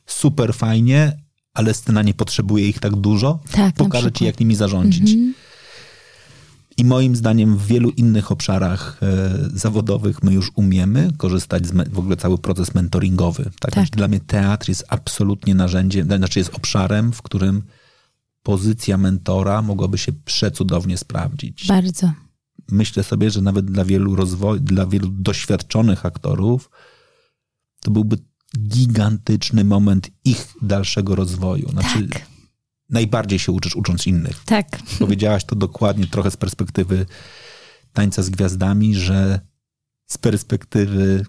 Speaker 2: super fajnie, ale scena nie potrzebuje ich tak dużo.
Speaker 1: Tak,
Speaker 2: Pokażę ci, jak nimi zarządzić.
Speaker 1: Mhm.
Speaker 2: I moim zdaniem w wielu innych obszarach e, zawodowych my już umiemy korzystać z me- w ogóle cały proces mentoringowy. Tak?
Speaker 1: Tak.
Speaker 2: Dla mnie teatr jest absolutnie narzędziem, znaczy jest obszarem, w którym pozycja mentora mogłaby się przecudownie sprawdzić.
Speaker 1: Bardzo.
Speaker 2: Myślę sobie, że nawet dla wielu rozwoj, dla wielu doświadczonych aktorów to byłby gigantyczny moment ich dalszego rozwoju. Znaczy,
Speaker 1: Tak.
Speaker 2: najbardziej się uczysz ucząc innych.
Speaker 1: Tak.
Speaker 2: Powiedziałaś to dokładnie trochę z perspektywy tańca z gwiazdami, że z perspektywy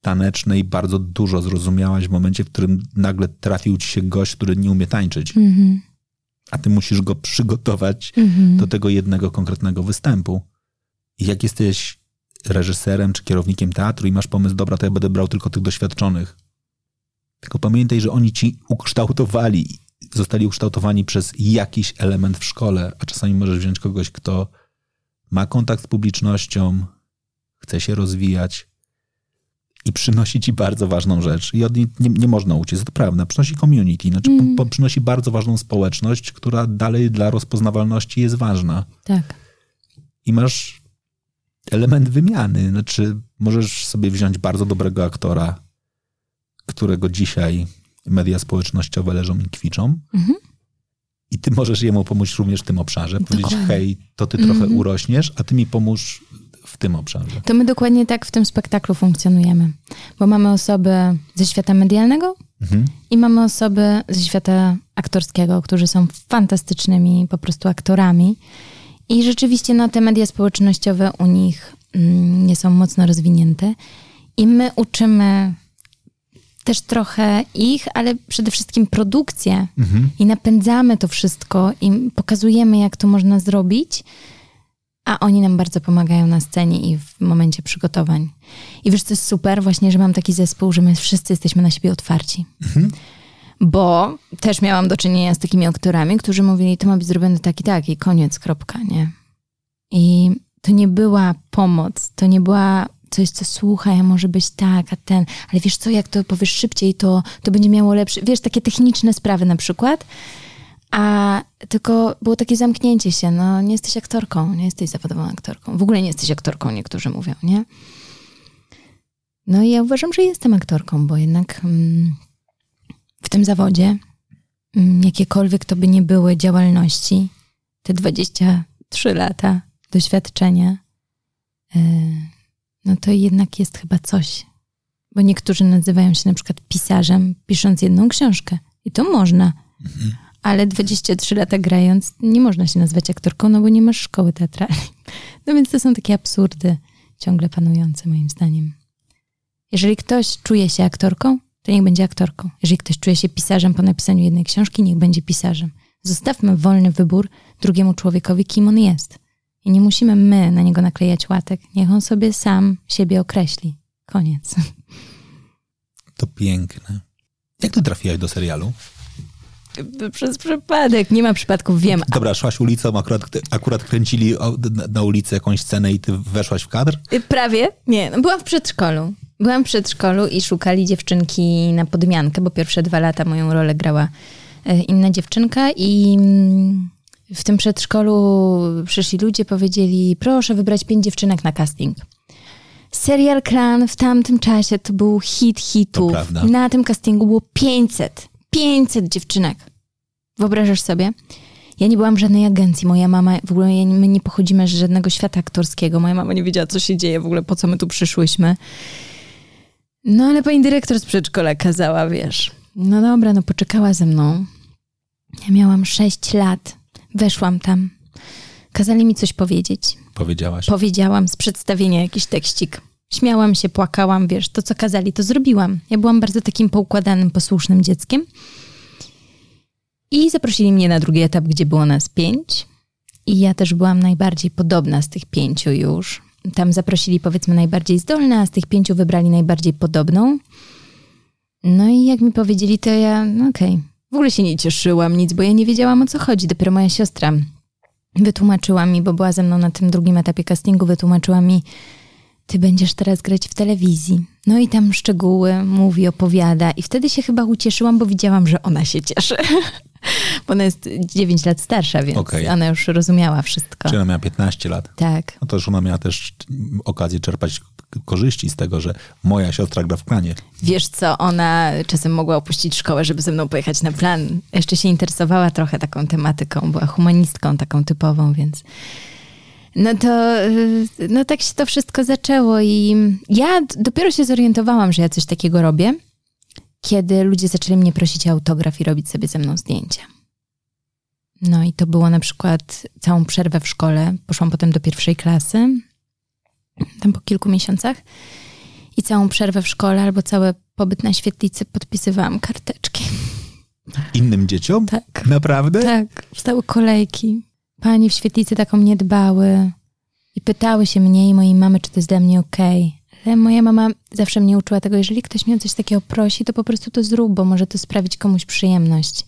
Speaker 2: tanecznej bardzo dużo zrozumiałaś w momencie, w którym nagle trafił ci się gość, który nie umie tańczyć,
Speaker 1: Mhm.
Speaker 2: a ty musisz go przygotować
Speaker 1: Mhm.
Speaker 2: do tego jednego konkretnego występu. Jak jesteś reżyserem czy kierownikiem teatru i masz pomysł, dobra, to ja będę brał tylko tych doświadczonych. Tylko pamiętaj, że oni ci ukształtowali, zostali ukształtowani przez jakiś element w szkole, a czasami możesz wziąć kogoś, kto ma kontakt z publicznością, chce się rozwijać i przynosi ci bardzo ważną rzecz. I od niej nie, nie można uciec, to prawda. Przynosi community, znaczy po, po, przynosi bardzo ważną społeczność, która dalej dla rozpoznawalności jest ważna
Speaker 1: Tak.
Speaker 2: i masz element wymiany. Znaczy, możesz sobie wziąć bardzo dobrego aktora, którego dzisiaj media społecznościowe leżą i kwiczą.
Speaker 1: Mhm.
Speaker 2: I ty możesz jemu pomóc również w tym obszarze. Powiedzieć,
Speaker 1: Dokładnie.
Speaker 2: hej, to ty trochę urośniesz, a ty mi pomóż w tym obszarze.
Speaker 1: To my dokładnie tak w tym spektaklu funkcjonujemy, bo mamy osoby ze świata medialnego
Speaker 2: Mhm.
Speaker 1: i mamy osoby ze świata aktorskiego, którzy są fantastycznymi po prostu aktorami. I rzeczywiście no, te media społecznościowe u nich mm, nie są mocno rozwinięte. I my uczymy też trochę ich, ale przede wszystkim produkcję i napędzamy to wszystko i pokazujemy, jak to można zrobić, a oni nam bardzo pomagają na scenie i w momencie przygotowań. I wiesz, co jest super? Właśnie, że mam taki zespół, że my wszyscy jesteśmy na siebie otwarci. Bo też miałam do czynienia z takimi aktorami, którzy mówili, to ma być zrobione tak i tak i koniec, kropka, nie? I to nie była pomoc, to nie była coś, co słuchaj, a może być tak, a ten, ale wiesz co, jak to powiesz szybciej, to, to będzie miało lepszy, wiesz, takie techniczne sprawy na przykład, a tylko było takie zamknięcie się, no nie jesteś aktorką, nie jesteś zawodową aktorką, w ogóle nie jesteś aktorką, niektórzy mówią, nie? No i ja uważam, że jestem aktorką, bo jednak mm, w tym zawodzie, mm, jakiekolwiek to by nie były działalności, te 23 lata doświadczenia, yy, no to jednak jest chyba coś. Bo niektórzy nazywają się na przykład pisarzem, pisząc jedną książkę. I to można. Ale 23 lata grając, nie można się nazwać aktorką, no bo nie masz szkoły teatralnej. No więc to są takie absurdy ciągle panujące moim zdaniem. Jeżeli ktoś czuje się aktorką, to niech będzie aktorką. Jeżeli ktoś czuje się pisarzem po napisaniu jednej książki, niech będzie pisarzem. Zostawmy wolny wybór drugiemu człowiekowi, kim on jest. I nie musimy my na niego naklejać łatek. Niech on sobie sam siebie określi. Koniec.
Speaker 2: To piękne. Jak ty trafiłaś do serialu?
Speaker 1: Przez przypadek. Nie ma przypadków, wiem.
Speaker 2: Dobra, szłaś ulicą, akurat, akurat kręcili na, ulicy jakąś scenę i ty weszłaś w kadr?
Speaker 1: Prawie. Nie, no byłam w przedszkolu. Byłam w przedszkolu i szukali dziewczynki na podmiankę, bo pierwsze dwa lata moją rolę grała e, inna dziewczynka i mm, w tym przedszkolu przyszli ludzie, powiedzieli proszę wybrać pięć dziewczynek na casting. Serial Klan w tamtym czasie to był hit hitów. Na tym castingu było 500. 500 dziewczynek. Wyobrażasz sobie? Ja nie byłam w żadnej agencji. Moja mama, w ogóle ja, my nie pochodzimy z żadnego świata aktorskiego. Moja mama nie wiedziała, co się dzieje, w ogóle po co my tu przyszłyśmy. No ale pani dyrektor z przedszkola kazała, wiesz. No dobra, no poczekała ze mną. Ja miałam 6 lat. Weszłam tam. Kazali mi coś powiedzieć.
Speaker 2: Powiedziałaś.
Speaker 1: Powiedziałam z przedstawienia jakiś tekścik. Śmiałam się, płakałam, wiesz, to co kazali, to zrobiłam. Ja byłam bardzo takim poukładanym, posłusznym dzieckiem. I zaprosili mnie na drugi etap, gdzie było nas pięć. I ja też byłam najbardziej podobna z tych pięciu już. Tam zaprosili powiedzmy najbardziej zdolne, a z tych pięciu wybrali najbardziej podobną. No i jak mi powiedzieli, to ja, no okej. W ogóle się nie cieszyłam nic, bo ja nie wiedziałam o co chodzi. Dopiero moja siostra wytłumaczyła mi, bo była ze mną na tym drugim etapie castingu, wytłumaczyła mi, ty będziesz teraz grać w telewizji. No i tam szczegóły mówi, opowiada. I wtedy się chyba ucieszyłam, bo widziałam, że ona się cieszy. bo ona jest 9 lat starsza, więc
Speaker 2: Okej.
Speaker 1: ona już rozumiała wszystko.
Speaker 2: Czyli ona miała 15 lat.
Speaker 1: Tak.
Speaker 2: No to już ona miała też okazję czerpać korzyści z tego, że moja siostra gra w planie.
Speaker 1: Wiesz co, ona czasem mogła opuścić szkołę, żeby ze mną pojechać na plan. Jeszcze się interesowała trochę taką tematyką, była humanistką taką typową, więc... No to, y, no tak się to wszystko zaczęło i ja dopiero się zorientowałam, że ja coś takiego robię, kiedy ludzie zaczęli mnie prosić o autograf i robić sobie ze mną zdjęcia. No i to było na przykład całą przerwę w szkole. Poszłam potem do pierwszej klasy, tam po kilku miesiącach i całą przerwę w szkole albo cały pobyt na świetlicy podpisywałam karteczki.
Speaker 2: Innym dzieciom?
Speaker 1: Tak.
Speaker 2: Naprawdę?
Speaker 1: Tak, stały kolejki. Pani w świetlicy taką nie dbały i pytały się mnie i mojej mamy, czy to jest dla mnie okej. Ale moja mama zawsze mnie uczyła tego, jeżeli ktoś mnie o coś takiego prosi, to po prostu to zrób, bo może to sprawić komuś przyjemność.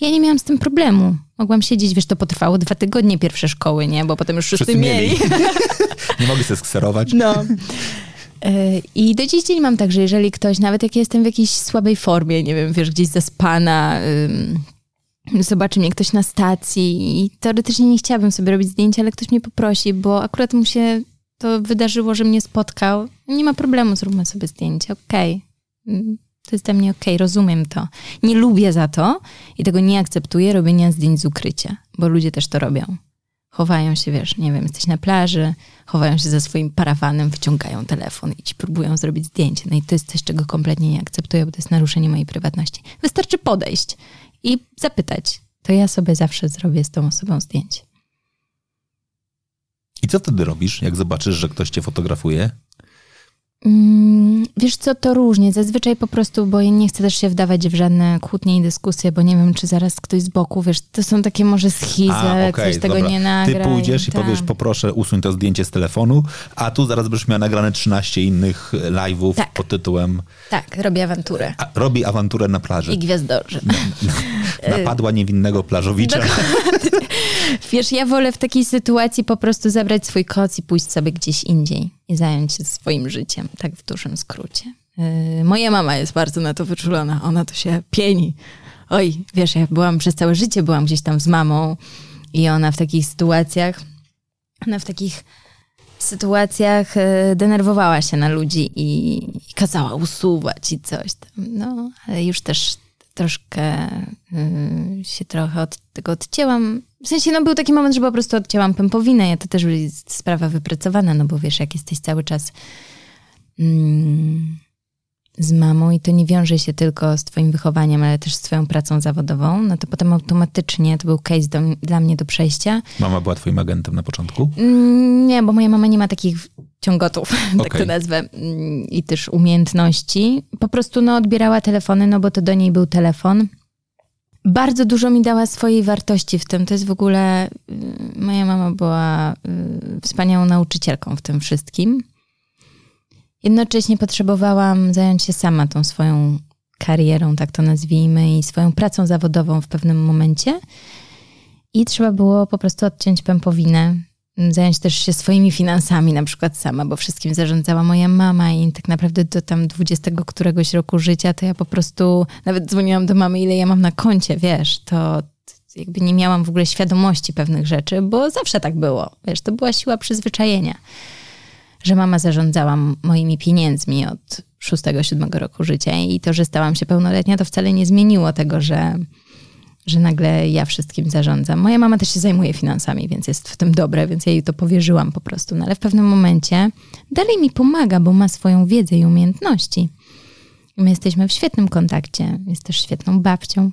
Speaker 1: Ja nie miałam z tym problemu. Mogłam siedzieć, wiesz, to potrwało dwa tygodnie pierwsze szkoły, nie? Bo potem już wszyscy,
Speaker 2: Wszyscy
Speaker 1: mieli.
Speaker 2: mieli. Nie mogli sobie skserować.
Speaker 1: No. E, I do dziś dzień mam tak, że jeżeli ktoś, nawet jak ja jestem w jakiejś słabej formie, nie wiem, wiesz, gdzieś zaspana, zobaczy mnie ktoś na stacji i teoretycznie nie chciałabym sobie robić zdjęcia, ale ktoś mnie poprosi, bo akurat mu się to wydarzyło, że mnie spotkał. Nie ma problemu, zróbmy sobie zdjęcie, okej. Mm, To jest dla mnie okej, rozumiem to. Nie lubię za to i tego nie akceptuję robienia zdjęć z ukrycia, bo ludzie też to robią. Chowają się, wiesz, nie wiem, jesteś na plaży, chowają się za swoim parawanem, wyciągają telefon i ci próbują zrobić zdjęcie. No i to jest coś, czego kompletnie nie akceptuję, bo to jest naruszenie mojej prywatności. Wystarczy podejść i zapytać. To ja sobie zawsze zrobię z tą osobą zdjęcie.
Speaker 2: I co wtedy robisz, jak zobaczysz, że ktoś cię fotografuje?
Speaker 1: Mm, wiesz co, to różnie. Zazwyczaj po prostu, bo ja nie chcę też się wdawać w żadne kłótnie i dyskusje, bo nie wiem, czy zaraz ktoś z boku, wiesz, to są takie może schizy, ale
Speaker 2: okej,
Speaker 1: ktoś tego
Speaker 2: dobra.
Speaker 1: nie nagra.
Speaker 2: Ty pójdziesz i
Speaker 1: tak.
Speaker 2: powiesz, poproszę usuń to zdjęcie z telefonu, a tu zaraz będziesz miała nagrane 13 innych live'ów
Speaker 1: Tak.
Speaker 2: pod tytułem
Speaker 1: Tak, robię awanturę.
Speaker 2: a, Robi awanturę na plaży.
Speaker 1: I gwiazdorzy.
Speaker 2: Napadła niewinnego plażowicza.
Speaker 1: Wiesz, ja wolę w takiej sytuacji po prostu zabrać swój koc i pójść sobie gdzieś indziej i zająć się swoim życiem, tak w dużym skrócie. Yy, moja mama jest bardzo na to wyczulona, ona to się pieni. Oj, wiesz, ja byłam przez całe życie, byłam gdzieś tam z mamą i ona w takich sytuacjach, ona w takich sytuacjach e, denerwowała się na ludzi i, i kazała usuwać i coś tam. No, ale już też troszkę y, się trochę od tego odcięłam. W sensie, no był taki moment, że po prostu odcięłam pępowinę. Ja to też jest sprawa wypracowana, no bo wiesz, jak jesteś cały czas mm, z mamą i to nie wiąże się tylko z twoim wychowaniem, ale też z twoją pracą zawodową, no to potem automatycznie to był case do, dla mnie do przejścia.
Speaker 2: Mama była twoim agentem na początku?
Speaker 1: Mm, Nie, bo moja mama nie ma takich ciągotów, tak
Speaker 2: Okej.
Speaker 1: to nazwę, mm, i też umiejętności. Po prostu no, odbierała telefony, no bo to do niej był telefon. Bardzo dużo mi dała swojej wartości w tym. To jest w ogóle. y, Moja mama była y, wspaniałą nauczycielką w tym wszystkim. Jednocześnie potrzebowałam zająć się sama tą swoją karierą, tak to nazwijmy, i swoją pracą zawodową w pewnym momencie. I trzeba było po prostu odciąć pępowinę, zająć też się swoimi finansami, na przykład sama, bo wszystkim zarządzała moja mama i tak naprawdę do tam 20 któregoś roku życia to ja po prostu nawet dzwoniłam do mamy, ile ja mam na koncie, wiesz, to jakby nie miałam w ogóle świadomości pewnych rzeczy, bo zawsze tak było, wiesz, to była siła przyzwyczajenia, że mama zarządzała moimi pieniędzmi od 6-7 roku życia i to, że stałam się pełnoletnia, to wcale nie zmieniło tego, że że nagle ja wszystkim zarządzam. Moja mama też się zajmuje finansami, więc jest w tym dobre, więc ja jej to powierzyłam po prostu. No ale w pewnym momencie dalej mi pomaga, bo ma swoją wiedzę i umiejętności. My jesteśmy w świetnym kontakcie. Jest też świetną babcią.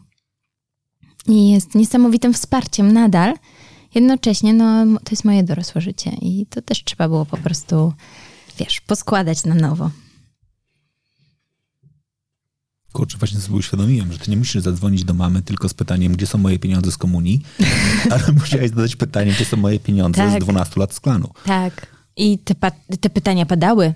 Speaker 1: I jest niesamowitym wsparciem nadal. Jednocześnie, no, to jest moje dorosłe życie i to też trzeba było po prostu, wiesz, poskładać na nowo.
Speaker 2: Kurczę, właśnie sobie uświadomiłem, że ty nie musisz zadzwonić do mamy tylko z pytaniem, gdzie są moje pieniądze z komunii, ale musiałeś zadać pytanie, gdzie są moje pieniądze
Speaker 1: Tak.
Speaker 2: z 12 lat z klanu.
Speaker 1: Tak. I te, te pytania padały.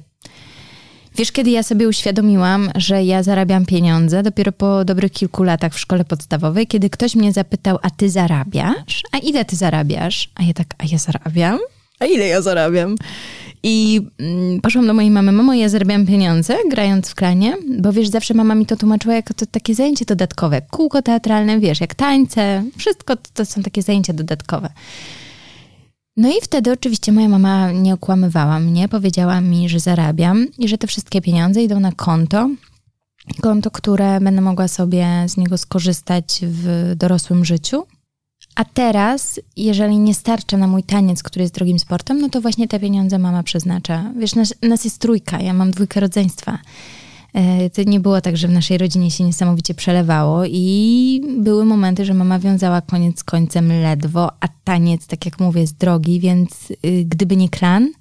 Speaker 1: Wiesz, kiedy ja sobie uświadomiłam, że ja zarabiam pieniądze, dopiero po dobrych kilku latach w szkole podstawowej, kiedy ktoś mnie zapytał, a ty zarabiasz? A ile ty zarabiasz? A ja tak, a ja zarabiam? A ile ja zarabiam? I mm, poszłam do mojej mamy, mamo, ja zarabiam pieniądze grając w klanie, bo wiesz, zawsze mama mi to tłumaczyła jako to takie zajęcie dodatkowe. Kółko teatralne, wiesz, jak tańce, wszystko to, to są takie zajęcia dodatkowe. No i wtedy oczywiście moja mama nie okłamywała mnie, powiedziała mi, że zarabiam i że te wszystkie pieniądze idą na konto. Konto, które będę mogła sobie z niego skorzystać w dorosłym życiu. A teraz, jeżeli nie starcza na mój taniec, który jest drogim sportem, no to właśnie te pieniądze mama przeznacza. Wiesz, nas, nas jest trójka, ja mam dwójkę rodzeństwa. E, To nie było tak, że w naszej rodzinie się niesamowicie przelewało i były momenty, że mama wiązała koniec z końcem ledwo, a taniec, tak jak mówię, jest drogi, więc y, gdyby nie klan,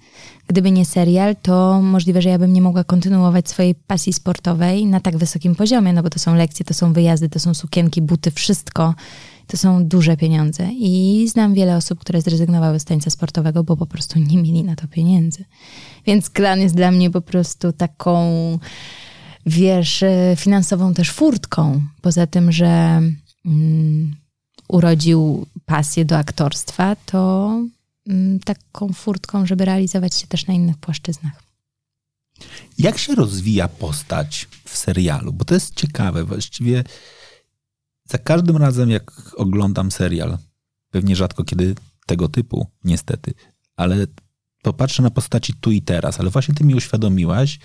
Speaker 1: gdyby nie serial, to możliwe, że ja bym nie mogła kontynuować swojej pasji sportowej na tak wysokim poziomie, no bo to są lekcje, to są wyjazdy, to są sukienki, buty, wszystko. To są duże pieniądze i znam wiele osób, które zrezygnowały z tańca sportowego, bo po prostu nie mieli na to pieniędzy. Więc klan jest dla mnie po prostu taką wiesz, e, finansową też furtką. Poza tym, że mm, urodził pasję do aktorstwa, to mm, taką furtką, żeby realizować się też na innych płaszczyznach.
Speaker 2: Jak się rozwija postać w serialu? Bo to jest ciekawe. Właściwie za każdym razem, jak oglądam serial, pewnie rzadko kiedy tego typu, niestety, ale popatrzę na postaci tu i teraz, ale właśnie ty mi uświadomiłaś,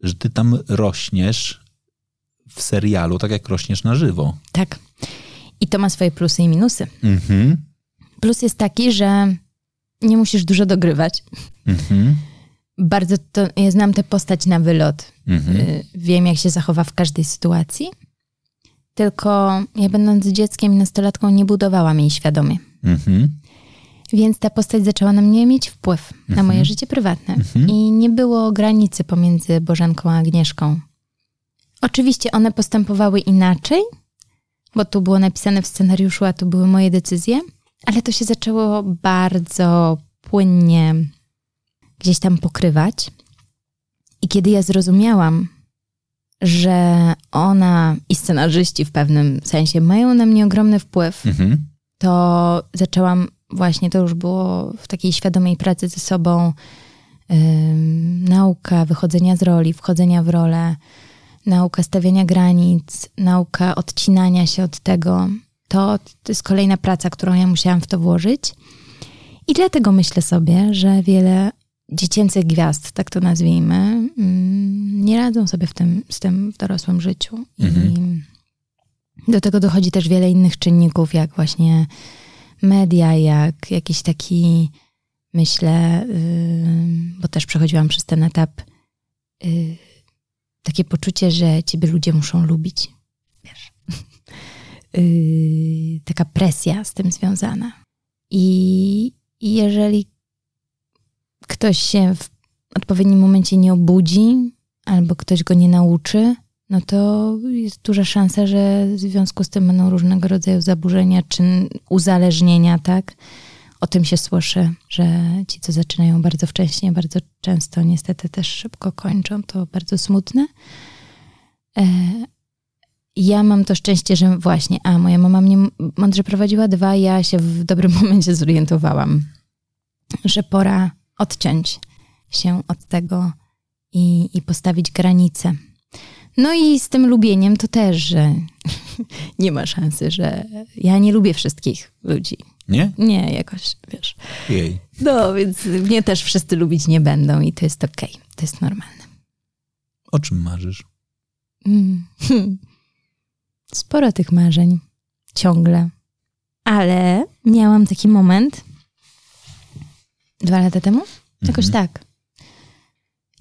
Speaker 2: że ty tam rośniesz w serialu, tak jak rośniesz na żywo.
Speaker 1: Tak. I to ma swoje plusy i minusy.
Speaker 2: Mhm.
Speaker 1: Plus jest taki, że nie musisz dużo dogrywać.
Speaker 2: Mhm.
Speaker 1: Bardzo to, ja znam tę postać na wylot.
Speaker 2: Mhm.
Speaker 1: Y, Wiem, jak się zachowa w każdej sytuacji. Tylko ja będąc dzieckiem i nastolatką nie budowałam jej świadomie.
Speaker 2: Mhm.
Speaker 1: Więc ta postać zaczęła na mnie mieć wpływ na moje życie prywatne. I nie było granicy pomiędzy Bożenką a Agnieszką. Oczywiście one postępowały inaczej, bo tu było napisane w scenariuszu, a tu były moje decyzje, ale to się zaczęło bardzo płynnie gdzieś tam pokrywać. I kiedy ja zrozumiałam, że ona i scenarzyści w pewnym sensie mają na mnie ogromny wpływ,
Speaker 2: Mhm.
Speaker 1: to zaczęłam właśnie, to już było w takiej świadomej pracy ze sobą, ym, nauka wychodzenia z roli, wchodzenia w rolę, nauka stawiania granic, nauka odcinania się od tego. To, to jest kolejna praca, którą ja musiałam w to włożyć. I dlatego myślę sobie, że wiele dziecięcych gwiazd, tak to nazwijmy, mm, nie radzą sobie w tym, z tym w dorosłym życiu. I do tego dochodzi też wiele innych czynników, jak właśnie media, jak jakiś taki, myślę, yy, bo też przechodziłam przez ten etap, yy, takie poczucie, że ciebie ludzie muszą lubić. Wiesz. Yy, taka presja z tym związana. I, I jeżeli ktoś się w odpowiednim momencie nie obudzi, albo ktoś go nie nauczy, no to jest duża szansa, że w związku z tym będą różnego rodzaju zaburzenia czy uzależnienia, tak? O tym się słyszy, że ci, co zaczynają bardzo wcześnie, bardzo często niestety też szybko kończą. To bardzo smutne. E, ja mam to szczęście, że właśnie, a moja mama mnie mądrze prowadziła, dwa, ja się w dobrym momencie zorientowałam, że pora odciąć się od tego i, i postawić granice. No i z tym lubieniem to też, że nie ma szansy, że ja nie lubię wszystkich ludzi.
Speaker 2: Nie?
Speaker 1: Nie, jakoś, wiesz.
Speaker 2: Jej.
Speaker 1: No, więc mnie też wszyscy lubić nie będą i to jest okej, to jest normalne.
Speaker 2: O czym marzysz?
Speaker 1: Mm. Sporo tych marzeń. Ciągle. Ale miałam taki moment dwa lata temu? Jakoś tak.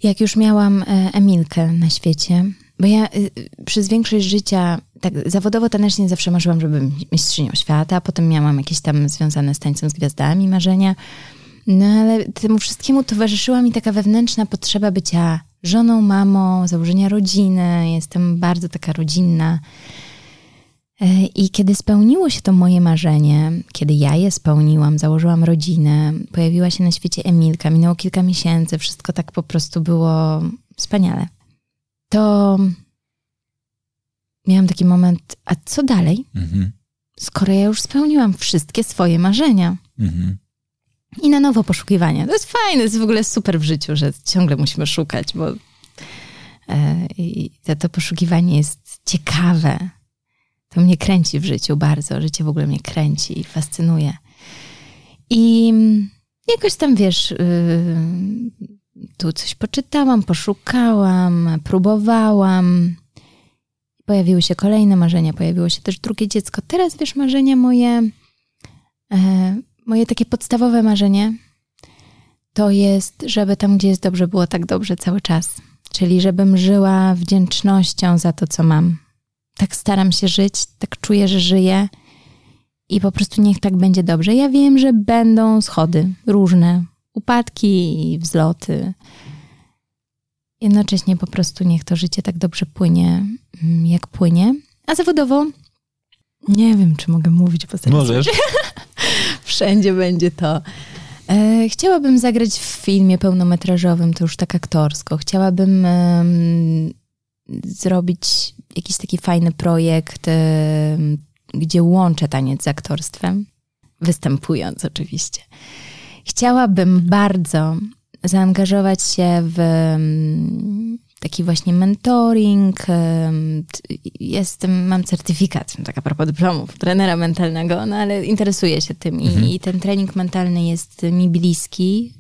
Speaker 1: Jak już miałam e, Emilkę na świecie, bo ja y, przez większość życia, tak zawodowo tanecznie zawsze marzyłam, żeby być mistrzynią świata, a potem miałam jakieś tam związane z tańcem z gwiazdami marzenia. No ale temu wszystkiemu towarzyszyła mi taka wewnętrzna potrzeba bycia żoną, mamą, założenia rodziny. Jestem bardzo taka rodzinna. E, I kiedy spełniło się to moje marzenie, kiedy ja je spełniłam, założyłam rodzinę, pojawiła się na świecie Emilka, minęło kilka miesięcy, wszystko tak po prostu było wspaniale. To miałam taki moment, a co dalej,
Speaker 2: Mhm.
Speaker 1: skoro ja już spełniłam wszystkie swoje marzenia?
Speaker 2: Mhm.
Speaker 1: I na nowo poszukiwania. To jest fajne, to jest w ogóle super w życiu, że ciągle musimy szukać, bo e, i to, to poszukiwanie jest ciekawe. To mnie kręci w życiu bardzo. Życie w ogóle mnie kręci i fascynuje. I jakoś tam, wiesz, yy, tu coś poczytałam, poszukałam, próbowałam. Pojawiły się kolejne marzenia, pojawiło się też drugie dziecko. Teraz, wiesz, marzenia moje, e, moje takie podstawowe marzenie to jest, żeby tam, gdzie jest dobrze, było tak dobrze cały czas. Czyli żebym żyła wdzięcznością za to, co mam. Tak staram się żyć, tak czuję, że żyję i po prostu niech tak będzie dobrze. Ja wiem, że będą schody różne, upadki i wzloty. Jednocześnie po prostu niech to życie tak dobrze płynie, mm, jak płynie. A zawodowo nie wiem, czy mogę mówić, bo zaraz
Speaker 2: Możesz.
Speaker 1: wszędzie będzie to. E, chciałabym zagrać w filmie pełnometrażowym, to już tak aktorsko. Chciałabym em, zrobić jakiś taki fajny projekt, gdzie łączę taniec z aktorstwem, występując oczywiście. Chciałabym bardzo zaangażować się w taki właśnie mentoring. Jestem, mam certyfikat, tak a propos dyplomów, trenera mentalnego, no ale interesuję się tym i, i ten trening mentalny jest mi bliski.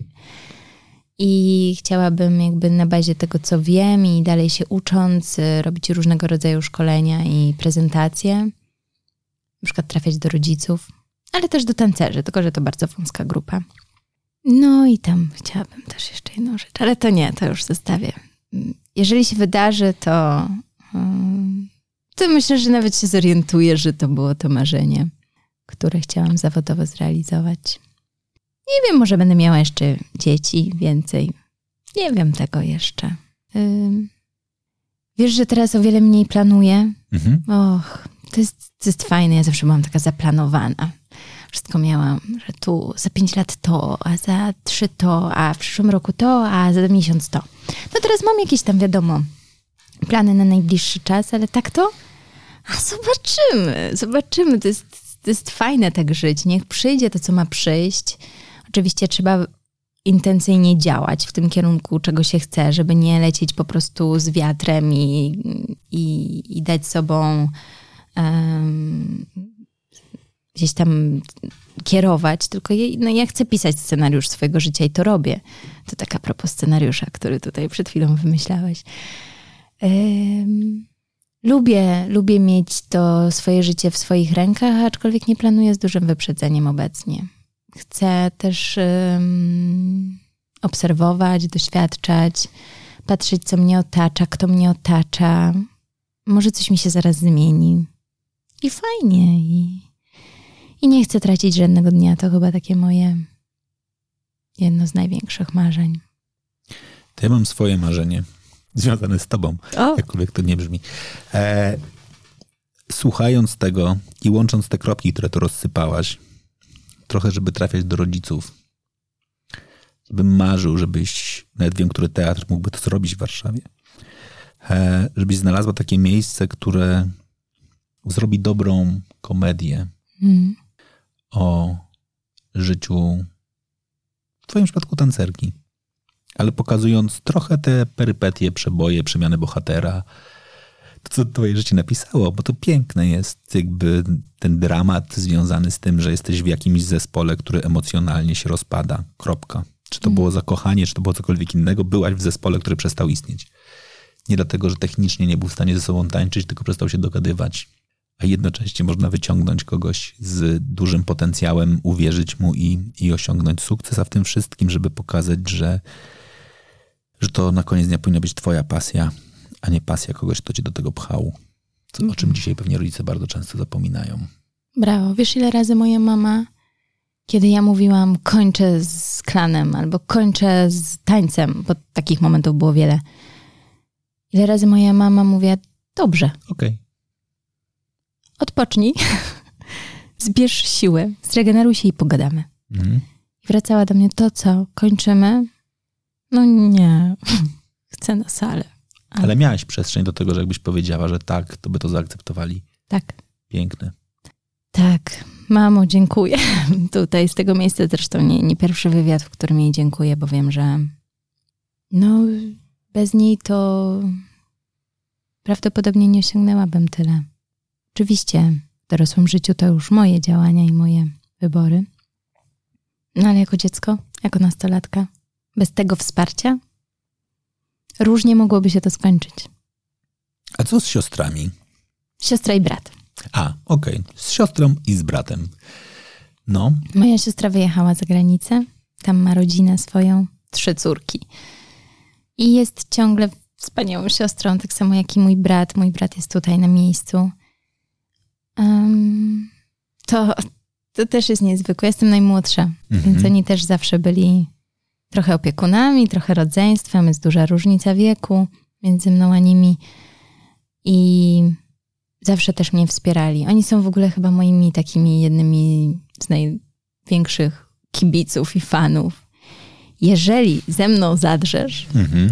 Speaker 1: I chciałabym jakby na bazie tego, co wiem i dalej się ucząc, y, robić różnego rodzaju szkolenia i prezentacje. Na przykład trafiać do rodziców ale też do tancerzy, tylko że to bardzo wąska grupa. No i tam chciałabym też jeszcze jedną rzecz, ale to nie, to już zostawię. Jeżeli się wydarzy, to, mm, to myślę, że nawet się zorientuję, że to było to marzenie, które chciałam zawodowo zrealizować. Nie wiem, może będę miała jeszcze dzieci więcej. Nie wiem tego jeszcze. Wiesz, że teraz o wiele mniej planuję? Mhm. Och, to jest, to jest fajne. Ja zawsze byłam taka zaplanowana. Wszystko miałam, że tu za pięć lat to, a za trzy to, a w przyszłym roku to, a za miesiąc to. No teraz mam jakieś tam, wiadomo, plany na najbliższy czas, ale tak to? A zobaczymy, zobaczymy. To jest, to jest fajne tak żyć. Niech przyjdzie to, co ma przyjść. Oczywiście trzeba intencyjnie działać w tym kierunku, czego się chce, żeby nie lecieć po prostu z wiatrem i, i, i dać sobą um, gdzieś tam kierować, tylko je, no ja chcę pisać scenariusz swojego życia i to robię. To taka propos scenariusza, który tutaj przed chwilą wymyślałeś. Um, lubię, lubię mieć to swoje życie w swoich rękach, aczkolwiek nie planuję z dużym wyprzedzeniem obecnie. Chcę też um, obserwować, doświadczać, patrzeć, co mnie otacza, kto mnie otacza. Może coś mi się zaraz zmieni. I fajnie. I, i nie chcę tracić żadnego dnia. To chyba takie moje jedno z największych marzeń.
Speaker 2: To ja mam swoje marzenie związane z tobą, o. jakkolwiek to nie brzmi. E, słuchając tego i łącząc te kropki, które tu rozsypałaś, trochę, żeby trafiać do rodziców. Bym marzył, żebyś, nawet wiem, który teatr mógłby to zrobić w Warszawie, e, żebyś znalazła takie miejsce, które zrobi dobrą komedię mm. o życiu, w twoim przypadku tancerki, ale pokazując trochę te perypetie, przeboje, przemiany bohatera, to, co twoje życie napisało, bo to piękne jest jakby ten dramat związany z tym, że jesteś w jakimś zespole, który emocjonalnie się rozpada. Kropka. Czy to było zakochanie, czy to było cokolwiek innego, byłaś w zespole, który przestał istnieć. Nie dlatego, że technicznie nie był w stanie ze sobą tańczyć, tylko przestał się dogadywać. A jednocześnie można wyciągnąć kogoś z dużym potencjałem, uwierzyć mu i, i osiągnąć sukces, a w tym wszystkim, żeby pokazać, że, że to na koniec dnia powinna być twoja pasja, a nie pasja kogoś, kto cię do tego pchał. Co, o czym mhm. dzisiaj pewnie rodzice bardzo często zapominają.
Speaker 1: Brawo. Wiesz, ile razy moja mama, kiedy ja mówiłam, kończę z klanem albo kończę z tańcem, bo takich momentów było wiele. Ile razy moja mama mówiła, dobrze.
Speaker 2: Okej. Okay.
Speaker 1: Odpocznij, zbierz siłę, zregeneruj się i pogadamy. Mhm. I wracała do mnie, to co, kończymy? No nie, chcę na salę.
Speaker 2: Ale... Ale miałaś przestrzeń do tego, że jakbyś powiedziała, że tak, to by to zaakceptowali.
Speaker 1: Tak.
Speaker 2: Piękne.
Speaker 1: Tak, mamo, dziękuję. Tutaj z tego miejsca zresztą nie, nie pierwszy wywiad, w którym jej dziękuję, bo wiem, że no bez niej to prawdopodobnie nie osiągnęłabym tyle. Oczywiście w dorosłym życiu to już moje działania i moje wybory. No ale jako dziecko, jako nastolatka, bez tego wsparcia różnie mogłoby się to skończyć.
Speaker 2: A co z siostrami?
Speaker 1: Siostra i brat.
Speaker 2: A, okej. Okay. Z siostrą i z bratem. No.
Speaker 1: Moja siostra wyjechała za granicę. Tam ma rodzinę swoją, trzy córki. I jest ciągle wspaniałą siostrą, tak samo jak i mój brat. Mój brat jest tutaj na miejscu. Um, to, to też jest niezwykłe. Jestem najmłodsza, mhm. więc oni też zawsze byli trochę opiekunami, trochę rodzeństwem. Jest duża różnica wieku między mną a nimi. I zawsze też mnie wspierali. Oni są w ogóle chyba moimi takimi jednymi z największych kibiców i fanów. Jeżeli ze mną zadrzesz, mhm.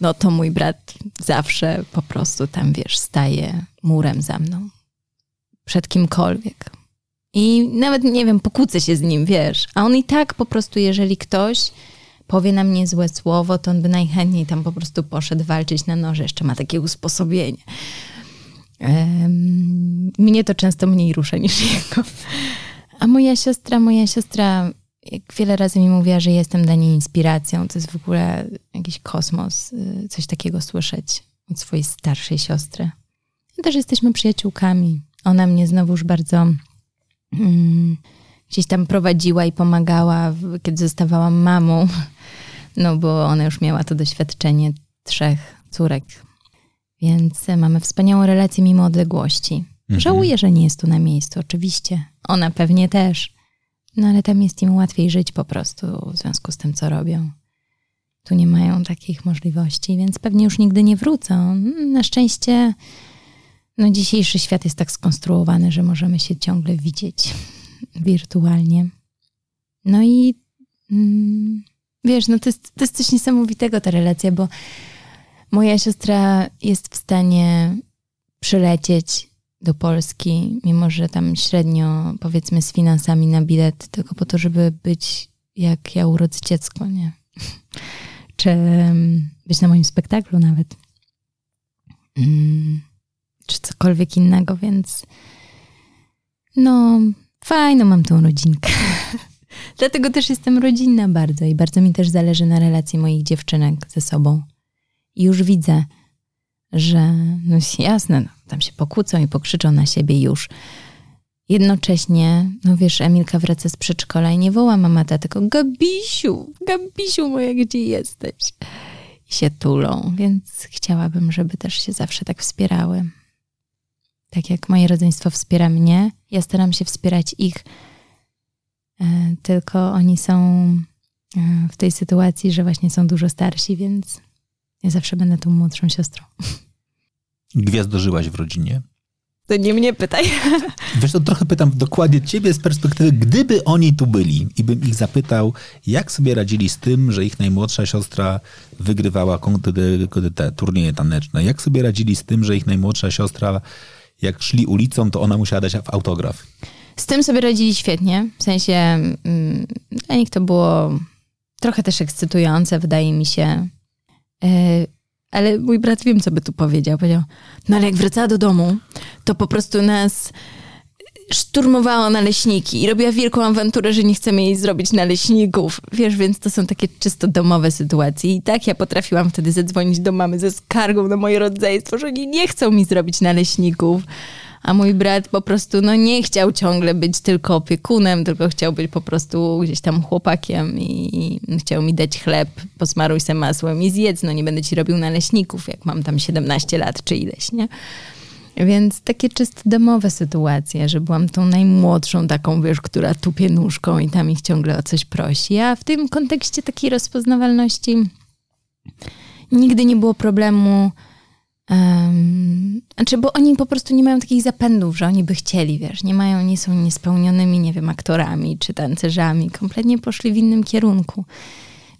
Speaker 1: no to mój brat zawsze po prostu tam, wiesz, staje murem za mną. Przed kimkolwiek. I nawet, nie wiem, pokłócę się z nim, wiesz. A on i tak po prostu, jeżeli ktoś powie na mnie złe słowo, to on by najchętniej tam po prostu poszedł walczyć na noże. Jeszcze ma takie usposobienie. Mnie to często mniej rusza niż jego. A moja siostra, moja siostra jak wiele razy mi mówiła, że jestem dla niej inspiracją. To jest w ogóle jakiś kosmos, y, coś takiego słyszeć od swojej starszej siostry. My też jesteśmy przyjaciółkami. Ona mnie znowuż bardzo mm, gdzieś tam prowadziła i pomagała, kiedy zostawałam mamą, no bo ona już miała to doświadczenie trzech córek. Więc mamy wspaniałą relację mimo odległości. Mhm. Żałuję, że nie jest tu na miejscu, oczywiście. Ona pewnie też. No ale tam jest im łatwiej żyć po prostu w związku z tym, co robią. Tu nie mają takich możliwości, więc pewnie już nigdy nie wrócą. Na szczęście no, dzisiejszy świat jest tak skonstruowany, że możemy się ciągle widzieć wirtualnie. No i mm, wiesz, no to jest, to jest coś niesamowitego ta relacja, bo moja siostra jest w stanie przylecieć do Polski, mimo że tam średnio, powiedzmy, z finansami na bilet, tylko po to, żeby być jak ja urodzę dziecko, nie? Czy być na moim spektaklu nawet. Mm, czy cokolwiek innego, więc no, fajno mam tą rodzinkę. Dlatego też jestem rodzinna bardzo i bardzo mi też zależy na relacji moich dziewczynek ze sobą. I już widzę, że no jasne, no, tam się pokłócą i pokrzyczą na siebie już. Jednocześnie, no wiesz, Emilka wraca z przedszkola i nie woła mama ta, tylko Gabisiu, Gabisiu moja, gdzie jesteś? I się tulą, więc chciałabym, żeby też się zawsze tak wspierały. Tak jak moje rodzeństwo wspiera mnie, ja staram się wspierać ich, tylko oni są e, w tej sytuacji, że właśnie są dużo starsi, więc ja zawsze będę tą młodszą siostrą.
Speaker 2: Gwiazdożyłaś w rodzinie?
Speaker 1: To nie mnie pytaj.
Speaker 2: Wiesz, to trochę pytam dokładnie ciebie z perspektywy, gdyby oni tu byli i bym ich zapytał, jak sobie radzili z tym, że ich najmłodsza siostra wygrywała te, te turnieje taneczne. Jak sobie radzili z tym, że ich najmłodsza siostra, jak szli ulicą, to ona musiała dać autograf.
Speaker 1: Z tym sobie radzili świetnie. W sensie mm, dla nich to było trochę też ekscytujące, wydaje mi się. E, ale mój brat wiem, co by tu powiedział. Powiedział, no ale jak wracała do domu, to po prostu nas szturmowała naleśniki i robiła wielką awanturę, że nie chcemy jej zrobić naleśników. Wiesz, więc to są takie czysto domowe sytuacje. I tak ja potrafiłam wtedy zadzwonić do mamy ze skargą na moje rodzeństwo, że oni nie chcą mi zrobić naleśników a mój brat po prostu no, nie chciał ciągle być tylko opiekunem, tylko chciał być po prostu gdzieś tam chłopakiem i chciał mi dać chleb, posmaruj se masłem i zjedz, no nie będę ci robił naleśników, jak mam tam 17 lat czy ileś, nie? Więc takie czysto domowe sytuacje, że byłam tą najmłodszą taką, wiesz, która tupie nóżką i tam ich ciągle o coś prosi. A w tym kontekście takiej rozpoznawalności nigdy nie było problemu Um, znaczy, bo oni po prostu nie mają takich zapędów, że oni by chcieli, wiesz, nie mają, nie są niespełnionymi, nie wiem, aktorami czy tancerzami, kompletnie poszli w innym kierunku.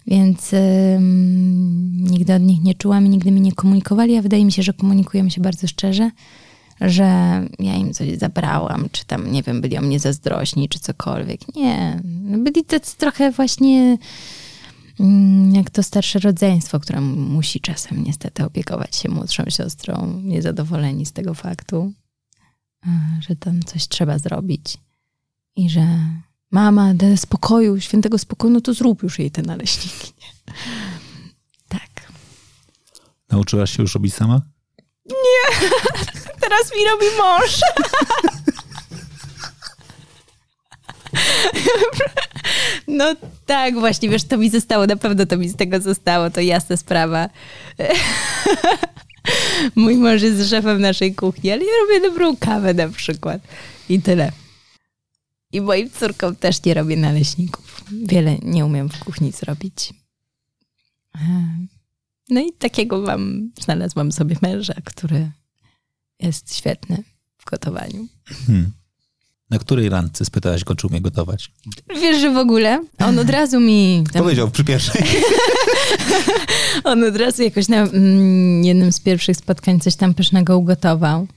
Speaker 1: Więc um, nigdy od nich nie czułam i nigdy mi nie komunikowali, a wydaje mi się, że komunikujemy się bardzo szczerze, że ja im coś zabrałam, czy tam, nie wiem, byli o mnie zazdrośni, czy cokolwiek. Nie, byli tacy trochę właśnie jak to starsze rodzeństwo, które musi czasem niestety opiekować się młodszą siostrą, niezadowoleni z tego faktu, że tam coś trzeba zrobić i że mama, da spokoju, świętego spokoju, no to zrób już jej te naleśniki. Tak.
Speaker 2: Nauczyłaś się już robić sama?
Speaker 1: Nie, teraz mi robi mąż. No tak, właśnie, wiesz, to mi zostało, na pewno to mi z tego zostało, to jasna sprawa. Mój mąż jest szefem naszej kuchni, ale ja robię dobrą kawę na przykład. I tyle. I moim córkom też nie robię naleśników. Wiele nie umiem w kuchni zrobić. No i takiego wam znalazłam sobie męża, który jest świetny w gotowaniu. Hmm.
Speaker 2: Na której randce spytałaś go, czy umie gotować?
Speaker 1: Wiesz, że w ogóle on od razu mi...
Speaker 2: Tam... Powiedział przy pierwszej.
Speaker 1: on od razu jakoś na mm, jednym z pierwszych spotkań coś tam pysznego ugotował.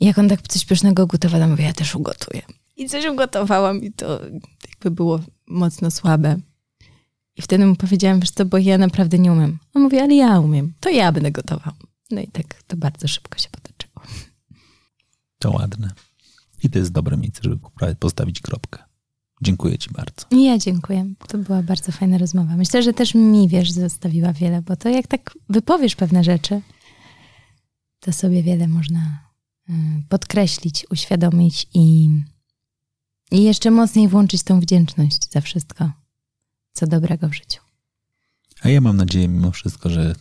Speaker 1: I jak on tak coś pysznego ugotował, to mówię, ja też ugotuję. I coś ugotowałam i to jakby było mocno słabe. I wtedy mu powiedziałam, wiesz co, bo ja naprawdę nie umiem. On mówi, ale ja umiem, to ja będę gotował. No i tak to bardzo szybko się potoczyło.
Speaker 2: To ładne. I to jest dobre miejsce, żeby postawić kropkę. Dziękuję Ci bardzo.
Speaker 1: Ja dziękuję. To była bardzo fajna rozmowa. Myślę, że też mi, wiesz, zostawiła wiele, bo to jak tak wypowiesz pewne rzeczy, to sobie wiele można y, podkreślić, uświadomić i, I jeszcze mocniej włączyć tą wdzięczność za wszystko, co dobrego w życiu.
Speaker 2: A ja mam nadzieję mimo wszystko, że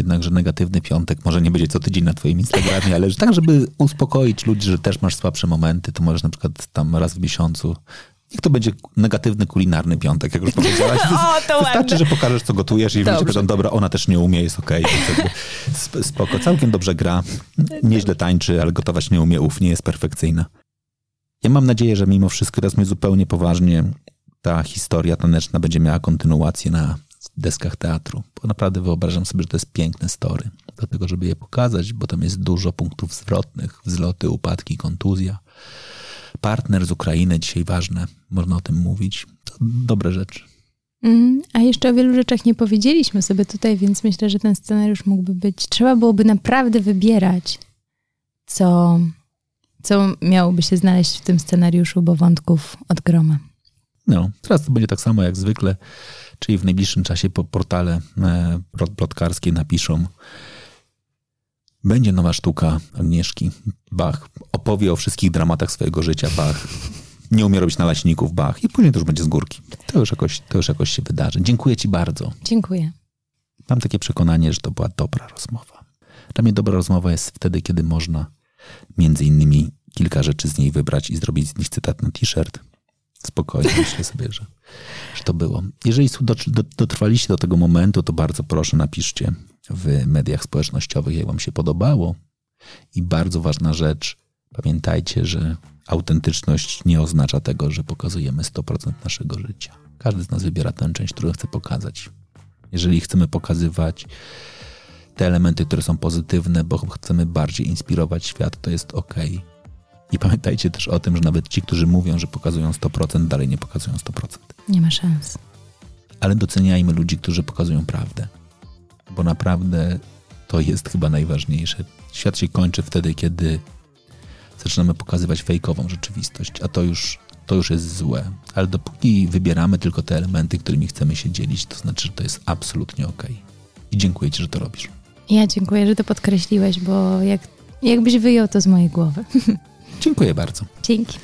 Speaker 2: jednakże negatywny piątek może nie będzie co tydzień na twoim Instagramie, ale że tak, żeby uspokoić ludzi, że też masz słabsze momenty, to możesz na przykład tam raz w miesiącu Niech to będzie negatywny kulinarny piątek, jak już powiedziałaś.
Speaker 1: o, to
Speaker 2: Wystarczy,
Speaker 1: ładne.
Speaker 2: że pokażesz, co gotujesz i ludzie powiedzą, dobra, ona też nie umie, jest okej. Okay. Spoko, całkiem dobrze gra, nieźle tańczy, ale gotować nie umie, uf, nie jest perfekcyjna. Ja mam nadzieję, że mimo wszystko, teraz mnie zupełnie poważnie, ta historia taneczna będzie miała kontynuację na deskach teatru, bo naprawdę wyobrażam sobie, że to jest piękne story do tego, żeby je pokazać, bo tam jest dużo punktów zwrotnych, wzloty, upadki, kontuzja. Partner z Ukrainy, dzisiaj ważne, można o tym mówić. To dobre rzeczy.
Speaker 1: Mm, a jeszcze o wielu rzeczach nie powiedzieliśmy sobie tutaj, więc myślę, że ten scenariusz mógłby być. Trzeba byłoby naprawdę wybierać, co, co miałoby się znaleźć w tym scenariuszu, bo wątków od groma.
Speaker 2: No, teraz to będzie tak samo jak zwykle, czyli w najbliższym czasie po portale e, plotkarskie napiszą będzie nowa sztuka Agnieszki. Bach opowie o wszystkich dramatach swojego życia. Bach nie umie robić naleśników. Bach. I później to już będzie z górki. To już jakoś, to już jakoś się wydarzy. Dziękuję ci bardzo.
Speaker 1: Dziękuję.
Speaker 2: Mam takie przekonanie, że to była dobra rozmowa. Dla mnie dobra rozmowa jest wtedy, kiedy można między innymi kilka rzeczy z niej wybrać i zrobić z nich cytat na t-shirt. Spokojnie, myślę sobie, że, że to było. Jeżeli dotrwaliście do tego momentu, to bardzo proszę napiszcie w mediach społecznościowych, jak wam się podobało. I bardzo ważna rzecz, pamiętajcie, że autentyczność nie oznacza tego, że pokazujemy 100% naszego życia. Każdy z nas wybiera tę część, którą chce pokazać. Jeżeli chcemy pokazywać te elementy, które są pozytywne, bo chcemy bardziej inspirować świat, to jest ok. I pamiętajcie też o tym, że nawet ci, którzy mówią, że pokazują 100%, dalej nie pokazują 100%.
Speaker 1: Nie ma szans.
Speaker 2: Ale doceniajmy ludzi, którzy pokazują prawdę bo naprawdę to jest chyba najważniejsze. Świat się kończy wtedy, kiedy zaczynamy pokazywać fejkową rzeczywistość, a to już, to już jest złe. Ale dopóki wybieramy tylko te elementy, którymi chcemy się dzielić, to znaczy, że to jest absolutnie okej. Okay. I dziękuję Ci, że to robisz.
Speaker 1: Ja dziękuję, że to podkreśliłeś, bo jak, jakbyś wyjął to z mojej głowy.
Speaker 2: Dziękuję bardzo.
Speaker 1: Dzięki.